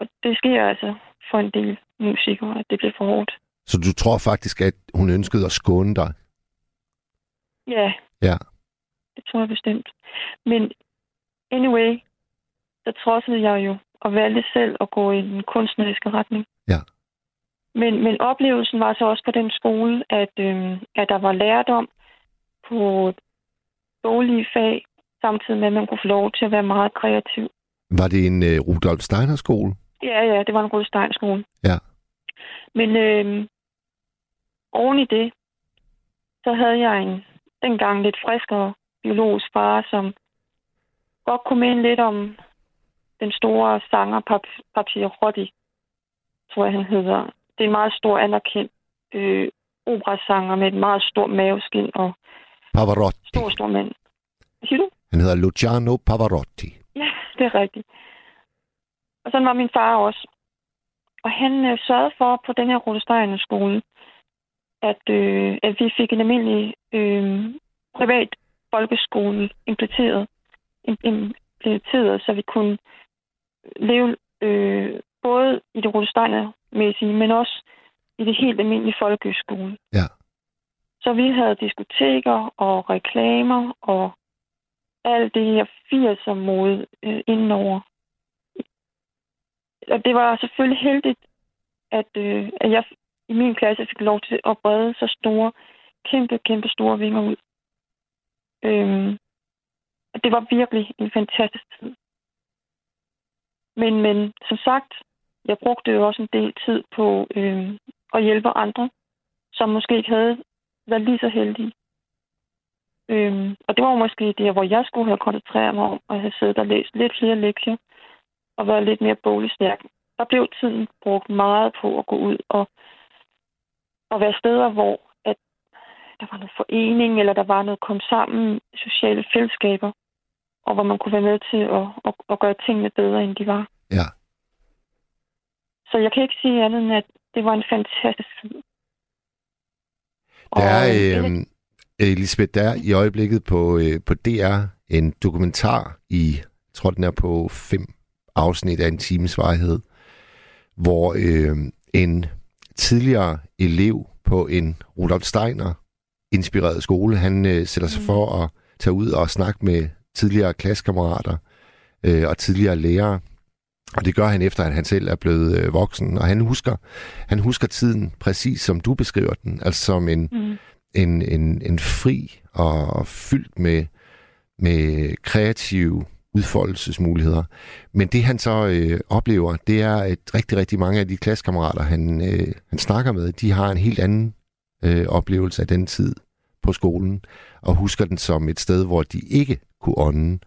Og det sker altså for en del musikere, at det bliver for hårdt. Så du tror faktisk, at hun ønskede at skåne dig? Ja. Ja. Det tror jeg bestemt. Men anyway, så trodsede jeg jo og valgte selv at gå i den kunstneriske retning. Ja. Men, men oplevelsen var så også på den skole, at, øh, at der var lærdom på dårlige fag, samtidig med, at man kunne få lov til at være meget kreativ. Var det en uh, Rudolf Steiner skole? Ja, ja, det var en Rødstein skole. Ja. Men øh, oven i det, så havde jeg en dengang lidt friskere biologisk far, som godt kunne mene lidt om den store sanger Pap- Papierotti, tror jeg han hedder. Det er en meget stor anerkendt øh, operasanger med et meget stort maveskin og Pavarotti. stor, stor mand. Hvad siger du? Han hedder Luciano Pavarotti. Ja, det er rigtigt. Og sådan var min far også. Og han øh, sørgede for på den her Rudesteiner skole, at, øh, at vi fik en almindelig øh, privat folkeskole implementeret, im- implementeret, så vi kunne leve øh, både i det Rudesteiner-mæssige, men også i det helt almindelige folkeskole. Ja. Så vi havde diskoteker og reklamer og alt det her 80'er mode øh, indenover. Og det var selvfølgelig heldigt, at, øh, at jeg i min klasse fik lov til at brede så store, kæmpe, kæmpe store vinger ud. Øhm, det var virkelig en fantastisk tid. Men, men som sagt, jeg brugte jo også en del tid på øhm, at hjælpe andre, som måske ikke havde været lige så heldige. Øhm, og det var måske det, hvor jeg skulle have koncentreret mig om, at have siddet og læst lidt flere lektier, og været lidt mere boglig stærk. Der blev tiden brugt meget på at gå ud og, og være steder, hvor at der var noget forening, eller der var noget kom sammen, sociale fællesskaber, og hvor man kunne være med til at, at, at gøre tingene bedre, end de var. Ja. Så jeg kan ikke sige andet end, at det var en fantastisk. Der er, øh, Elisabeth, der er i øjeblikket på, øh, på DR en dokumentar i, jeg tror den er på fem afsnit af en times varighed, hvor øh, en tidligere elev på en Rudolf Steiner inspireret skole, han øh, sætter sig Mm. for at tage ud og snakke med tidligere klassekammerater øh, og tidligere lærere Og det gør han efter, at han selv er blevet øh, voksen. Og han husker, han husker tiden præcis som du beskriver den. Altså som en, mm. en, en, en fri og fyldt med, med kreative udfoldelsesmuligheder. Men det han så øh, oplever, det er, at rigtig, rigtig mange af de klassekammerater, han, øh, han snakker med, de har en helt anden øh, oplevelse af den tid på skolen, og husker den som et sted, hvor de ikke kunne ånde,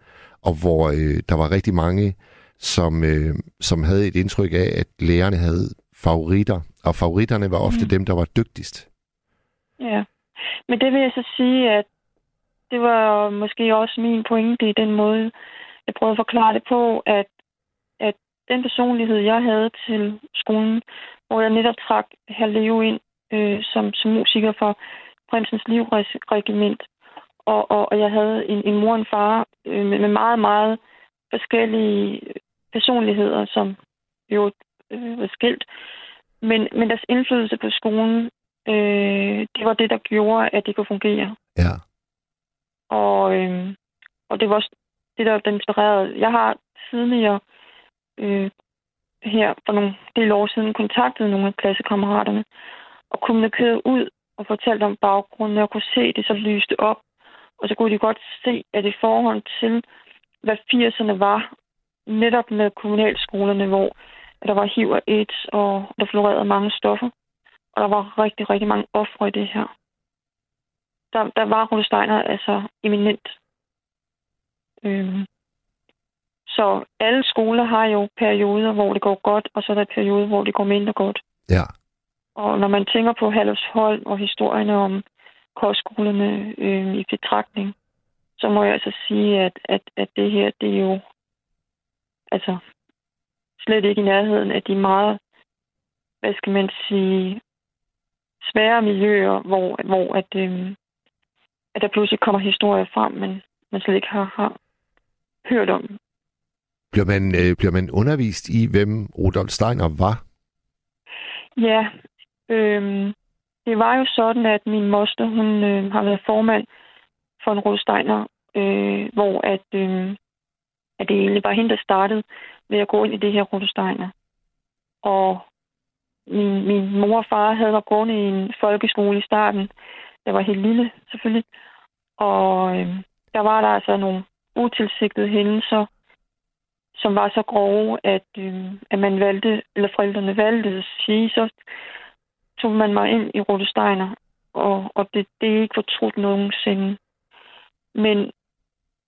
og hvor øh, der var rigtig mange, som, øh, som havde et indtryk af, at lærerne havde favoritter, og favoritterne var ofte mm. dem, der var dygtigst. Ja, men det vil jeg så sige, at det var måske også min pointe i den måde, jeg prøvede at forklare det på, at, at den personlighed, jeg havde til skolen, hvor jeg netop trak Leo ind øh, som, som musiker for Prinsens Livregiment, og, og, og jeg havde en, en mor og en far øh, med, med meget, meget forskellige personligheder, som jo øh, var skilt. Men, men deres indflydelse på skolen, øh, det var det, der gjorde, at det kunne fungere. Ja. Og, øh, og det var også det, der, der inspirerede. Jeg har tidligere øh, her for nogle del år siden kontaktet nogle af klassekammeraterne og kommunikeret ud og fortalt om baggrunden, og kunne se det så lyste op. Og så kunne de godt se, at i forhold til, hvad 80'erne var, netop med kommunalskolerne, hvor der var HIV og AIDS, og der florerede mange stoffer, og der var rigtig, rigtig mange ofre i det her. Der, der var Rudolf Steiner altså eminent Øhm, så alle skoler har jo perioder, hvor det går godt, og så er der perioder, hvor det går mindre godt. Ja. Og når man tænker på Halvsholm og historierne om kostskolerne øh, i betragtning, så må jeg altså sige, at, at, at det her, det er jo altså slet ikke i nærheden af de meget, hvad skal man sige, svære miljøer, hvor, hvor at, øh, at der pludselig kommer historier frem, men man slet ikke har, har hørt om. Bliver man, øh, bliver man undervist i, hvem Rudolf Steiner var? Ja, øh, det var jo sådan, at min moster, hun øh, har været formand for en Rudolf Steiner, øh, hvor at, øh, at det egentlig var hende, der startede ved at gå ind i det her Rudolf Steiner. Og min, min mor og far havde været gående i en folkeskole i starten. Jeg var helt lille, selvfølgelig. Og øh, der var der altså nogle utilsigtede hændelser, som var så grove, at, øh, at man valgte, eller forældrene valgte at sige, så tog man mig ind i Rute Steiner, og, og det, det er ikke fortrudt nogensinde. Men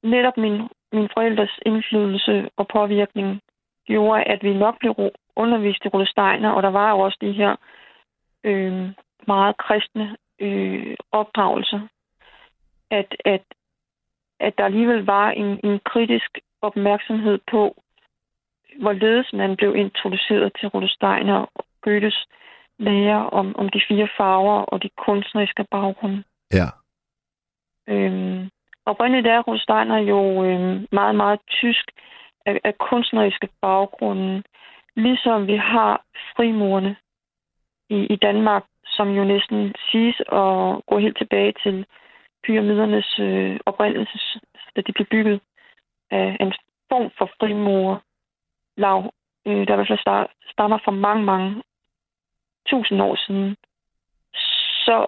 netop min, min forældres indflydelse og påvirkning gjorde, at vi nok blev undervist i Rute Steiner, og der var jo også de her øh, meget kristne øh, opdragelser, at, at at der alligevel var en, en kritisk opmærksomhed på, hvorledes man blev introduceret til Rudolf Steiner og Goethes lære om, om de fire farver og de kunstneriske baggrunde. Ja. Øhm, oprindeligt er Rudolf Steiner jo øhm, meget, meget tysk af, af kunstneriske baggrunde, ligesom vi har frimurerne i, i Danmark, som jo næsten siges at gå helt tilbage til pyramidernes øh, oprindelse, da de blev bygget af en form for frimurer lav, øh, der i hvert fald stammer fra mange, mange tusind år siden. Så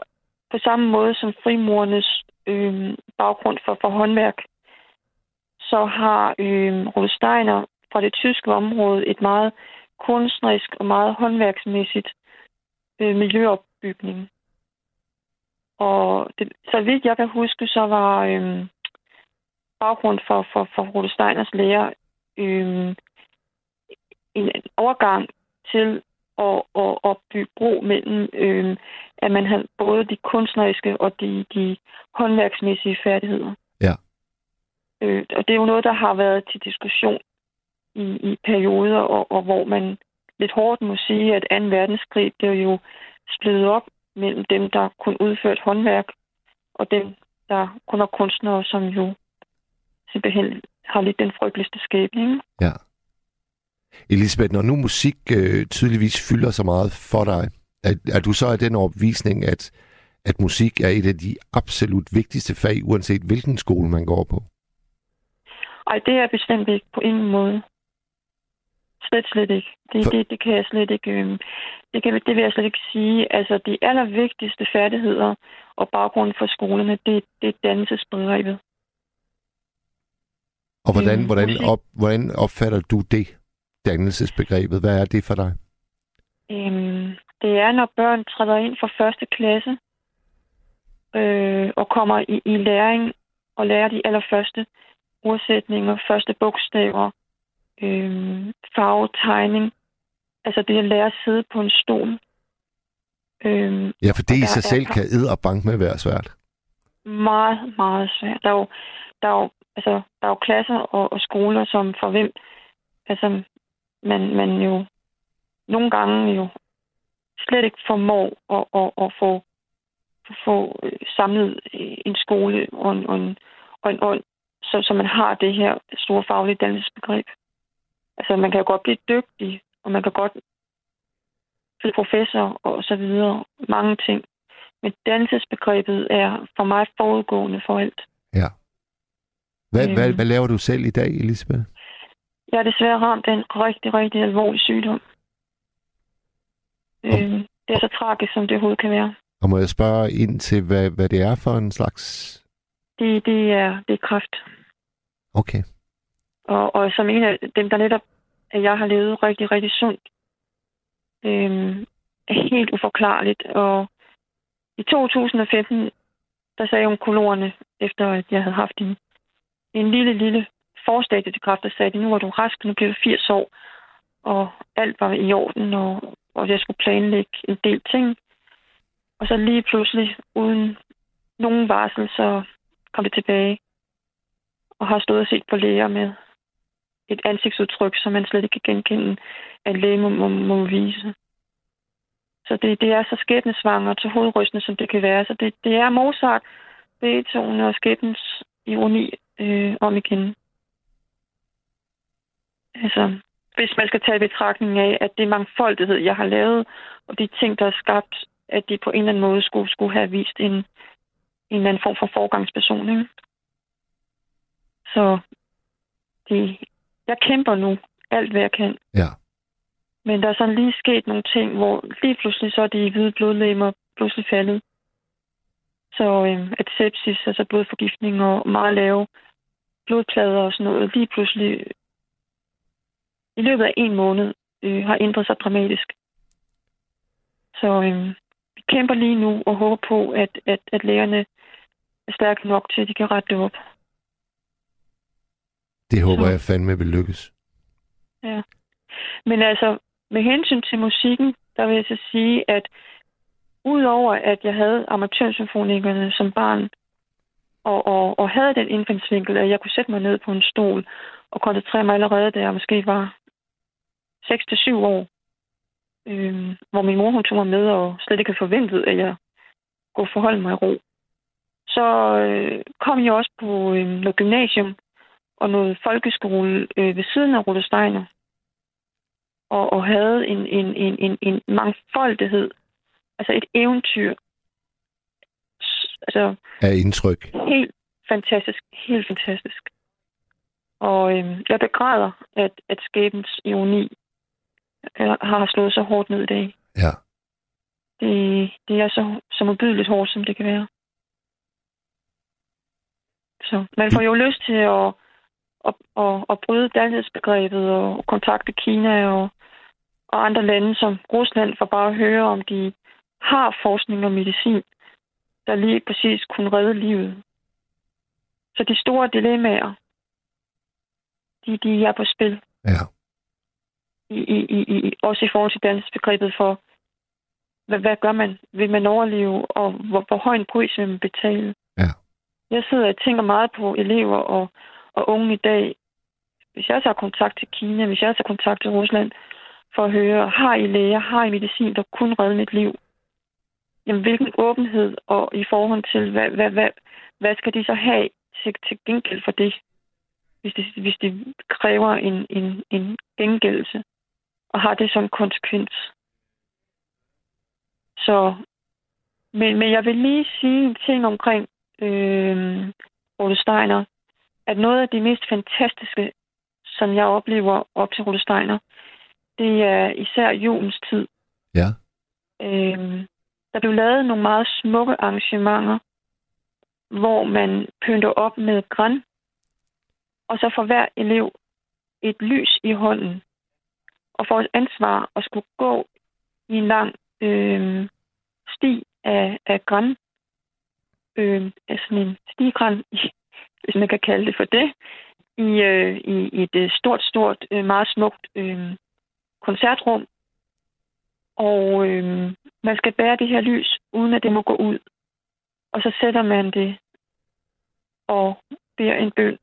på samme måde som frimurernes øh, baggrund for, for håndværk, så har øh, Rudolf Steiner fra det tyske område et meget kunstnerisk og meget håndværksmæssigt øh, miljøopbygning. Og det, så vidt jeg kan huske, så var øhm, baggrund for, for, for Rode Steiners lærer øhm, en overgang til at, at, at bygge bro mellem, øhm, at man havde både de kunstneriske og de, de håndværksmæssige færdigheder. Ja. Øh, og det er jo noget, der har været til diskussion i, i perioder, og, og hvor man lidt hårdt må sige, at 2. verdenskrig blev jo splittet op mellem dem, der kun udført håndværk, og dem, der kun er kunstnere, som jo simpelthen har lidt den frygteligste skæbning. Ja. Elisabeth, når nu musik øh, tydeligvis fylder så meget for dig, er, er du så af den overbevisning, at, at musik er et af de absolut vigtigste fag, uanset hvilken skole man går på? Ej, det er bestemt ikke på ingen måde. Slet, slet ikke. Det, For- det, det kan jeg slet ikke... Øh, det, kan, det vil jeg slet ikke sige. Altså, de allervigtigste færdigheder og baggrunden for skolerne, det, det er dannelsesbegrebet. Og hvordan, Mm, hvordan, op, hvordan opfatter du det, dannelsesbegrebet? Hvad er det for dig? Øhm, det er, når børn træder ind fra første klasse øh, og kommer i, i læring og lærer de allerførste ordsætninger, første bogstaver, øh, farve, tegning. Altså det at lære at sidde på en stol. Øh, Ja, for det i sig selv kan ed og bank med være svært. meget, meget svært. Der er jo, der er jo, altså, der er jo klasser og, og skoler, som for hvem altså, man, man jo nogle gange jo slet ikke formår at, at, at få, få øh, samlet en skole og en, og en, og en, og en så, så man har det her store faglige dannelsesbegreb. Altså, man kan jo godt blive dygtig, og man kan godt blive professor og så videre. Mange ting. Men dannelsesbegrebet er for mig forudgående for alt. Hvad, Øhm. hvad, hvad laver du selv i dag, Elisabeth? Jeg er desværre ramt af en rigtig, rigtig alvorlig sygdom. Øh, det er så tragisk, som det overhovedet kan være. Og må jeg spørge ind til, hvad, hvad det er for en slags... Det, det, er, det er kræft. Okay. Og, og som en af dem, der netop, at jeg har levet rigtig, rigtig sundt, øhm, er helt uforklarligt. Og i 2015, der sagde onkologerne, efter at jeg havde haft en, en lille, lille forstadie til kræft, der sagde nu var du rask, nu bliver du 80 år, og alt var i orden, og, og jeg skulle planlægge en del ting. Og så lige pludselig, uden nogen varsel, så kom det tilbage og har stået og set på læger med et ansigtsudtryk, som man slet ikke kan genkende, at en læge må, må, må vise. Så det, det er så skæbnesvanger til hovedrystende, som det kan være. Så det, det er Mozart, Beethoven og skæbnens ironi øh, om igen. Altså, hvis man skal tage i betragtning af, at det mangfoldighed, jeg har lavet, og de ting, der er skabt, at de på en eller anden måde skulle, skulle have vist en, en eller anden form for forgangsperson. Ikke? Så det, jeg kæmper nu alt, hvad jeg kan. Ja. Men der er sådan lige sket nogle ting, hvor lige pludselig så er de hvide blodlemmer pludselig faldet. Så øh, at sepsis, altså blodforgiftning og meget lave blodplader og sådan noget, lige pludselig i løbet af en måned øh, har ændret sig dramatisk. Så øh, vi kæmper lige nu og håber på, at, at, at lægerne er stærke nok til, at de kan rette det op. Det håber Så- jeg fandme vil lykkes. Men altså, med hensyn til musikken, der vil jeg så sige, at udover at jeg havde amatørsymfonikerne som barn, og, og, og havde den indfaldsvinkel, at jeg kunne sætte mig ned på en stol og koncentrere mig allerede, da jeg måske var 6-7 år, øh, hvor min mor hun tog mig med og slet ikke havde forventet, at jeg kunne forholde mig i ro. Så øh, kom jeg også på øh, noget gymnasium og noget folkeskole øh, ved siden af Rulle Steiner og, og havde en, en, en, en, en mangfoldighed, altså et eventyr. Altså Af indtryk. helt fantastisk, helt fantastisk. Og øhm, jeg begræder, at, at skæbens ironi øh, har slået så hårdt ned i dag. Ja. Det, det er så, så modbydeligt hårdt, som det kan være. Så man får jo lyst til at, at, at, at bryde dannelsesbegrebet og kontakte Kina og, og andre lande som Rusland for bare at høre, om de har forskning og medicin, der lige præcis kunne redde livet. Så de store dilemmaer, de, de er på spil. Ja. I, i, i, i, også i forhold til dannelsesbegrebet for, hvad, hvad gør man? Vil man overleve, og hvor, hvor høj en pris vil man betale? Ja. Jeg sidder og tænker meget på elever og, og unge i dag. Hvis jeg tager kontakt til Kina, hvis jeg tager kontakt til Rusland, for at høre, har I læger, har I medicin, der kunne redde mit liv? Jamen, hvilken åbenhed og i forhold til, hvad, hvad, hvad, hvad skal de så have til, til gengæld for det, hvis de, hvis de kræver en, en, en gengældelse, og har det så en konsekvens? Så, men, men jeg vil lige sige en ting omkring øh, Ole Steiner, at noget af det mest fantastiske, som jeg oplever op til Rulle Steiner, det er især julens tid. Ja. Øhm, der blev lavet nogle meget smukke arrangementer, hvor man pynter op med græn, og så får hver elev et lys i hånden, og får et ansvar at skulle gå i en lang øh, sti af, af græn, øh, altså en stigræn, hvis man kan kalde det for det, i, øh, i, i et øh, stort, stort, øh, meget smukt øh, koncertrum. Og øh, man skal bære det her lys, uden at det må gå ud. Og så sætter man det og beder en bøn,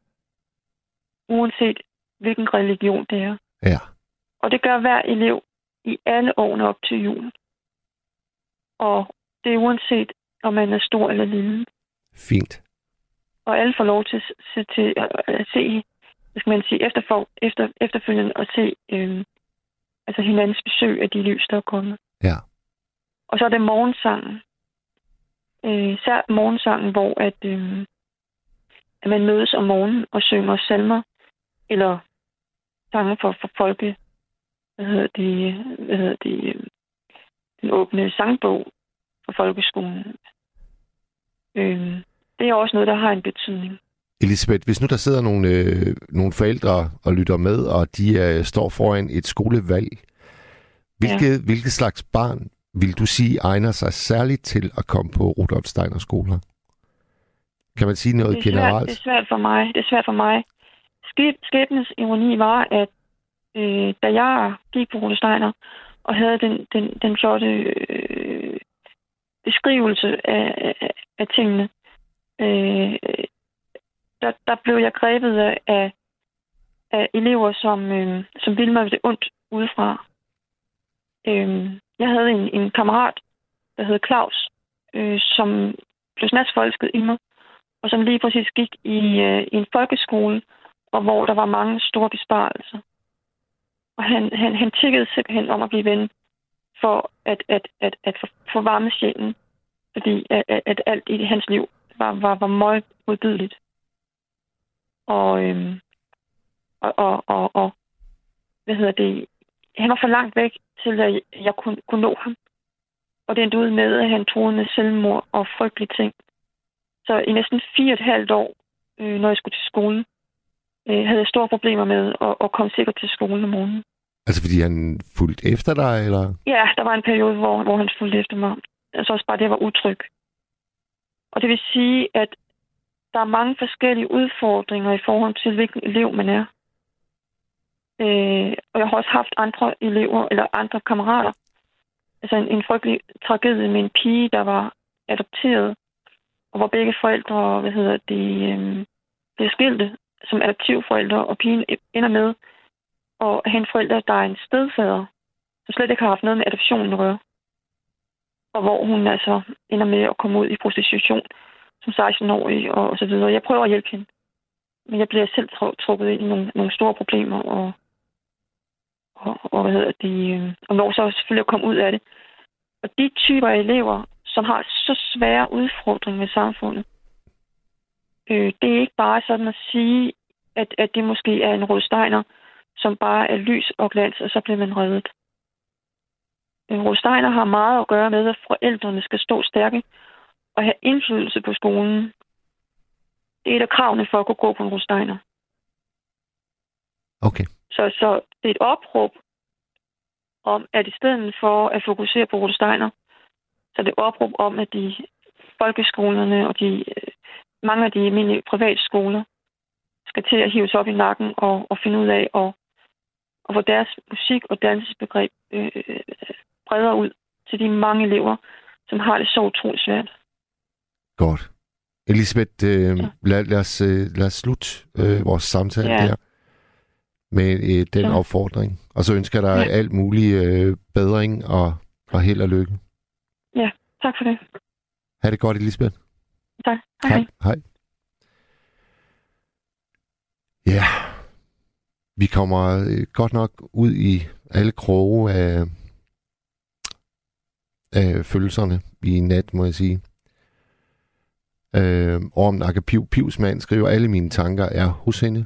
uanset hvilken religion det er. Ja. Og det gør hver elev i alle årene op til jul. Og det er uanset, om man er stor eller lille. Fint. Og alle får lov til at se, til, at se hvad skal man sige, efter, efter, efterfølgende at se øh, altså hinandens besøg af de lys, der er kommet. Ja. Og så er det morgensangen. Øh, især morgensangen, hvor at, øh, at man mødes om morgenen og synger salmer, eller sange for, for folke, hvad hedder det, hvad hedder det, øh, den åbne sangbog for folkeskolen. Øh, det er også noget, der har en betydning. Elisabeth, hvis nu der sidder nogle, øh, nogle forældre og lytter med, og de øh, står foran et skolevalg, hvilke, ja. hvilke slags barn vil du sige egner sig særligt til at komme på Rudolf Steiner skoler? Kan man sige noget det svært, generelt? Det er svært for mig. Det er svært for mig. Skæbnes ironi var, at øh, da jeg gik på Rudolf Steiner og havde den, den, den flotte øh, beskrivelse af, af, af tingene, øh, der, der blev jeg grebet af, af elever, som, øh, som ville mig det ondt udefra. Øh, jeg havde en, en kammerat, der hed Claus, øh, som blev snatsfolket i mig, og som lige præcis gik i, øh, i en folkeskole, og hvor der var mange store besparelser. Og han, han, han tikkede simpelthen om at blive ven for at, at, at, at få varme sjælen, fordi at, at, at alt i hans liv var, var, var meget modbydeligt. Og, øhm, og, og, og, og, hvad hedder det, han var for langt væk til, at jeg kunne, kunne nå ham. Og det endte ud med, at han troede med selvmord og frygtelige ting. Så i næsten fire og et halvt år, øh, når jeg skulle til skole, øh, havde jeg store problemer med at, at komme sikkert til skolen om morgenen. Altså fordi han fulgte efter dig, eller? Ja, der var en periode, hvor, hvor han fulgte efter mig. Altså også bare, det var utryg. Og det vil sige, at der er mange forskellige udfordringer i forhold til, hvilken elev man er. Øh, og jeg har også haft andre elever, eller andre kammerater. Altså en, en frygtelig tragedie med en pige, der var adopteret, og hvor begge forældre, hvad hedder det, øh, blev skilte som adoptivforældre, og pigen e-, ender med at have en forælder, der er en stedfader, som slet ikke har haft noget med adoptionen at gøre. Og hvor hun altså ender med at komme ud i prostitution som 16-årig og, og så videre. Jeg prøver at hjælpe hende. Men jeg bliver selv trukket ind i nogle, nogle store problemer, og, og, og hvad hedder det, øh, og når så selvfølgelig at komme ud af det. Og de typer af elever, som har så svære udfordringer med samfundet, øh, det er ikke bare sådan at sige, at, at det måske er en rådsteiner, som bare er lys og glans, og så bliver man reddet. Øh, Rådsteiner har meget at gøre med, at forældrene skal stå stærke at have indflydelse på skolen, det er et af kravene for at kunne gå på en Rosteiner. Okay. Så, så det er et opråb om, at i stedet for at fokusere på Rosteiner, så er det et opråb om, at de folkeskolerne og de, mange af de almindelige private skoler skal til at hive sig op i nakken og, og finde ud af at, at få deres musik- og dansesbegreb øh, bredere ud til de mange elever, som har det så utroligt svært. Godt. Elisabeth, øh, ja. lad, lad, os, øh, lad os slutte øh, vores samtale ja. der med øh, den ja. opfordring. Og så ønsker jeg dig ja. alt mulig øh, bedring og, og held og lykke. Ja, tak for det. Ha' det godt, Elisabeth. Tak. Hej. Hej. hej. Ja, vi kommer øh, godt nok ud i alle kroge af, af følelserne i nat, må jeg sige. Øh, Orm Nakke Piv Pivsmand skriver, alle mine tanker er hos hende.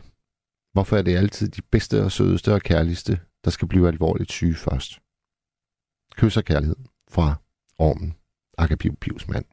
Hvorfor er det altid de bedste og sødeste og kærligste, der skal blive alvorligt syge først. Kys og kærlighed fra Ormen, Akapiv Pivsmand.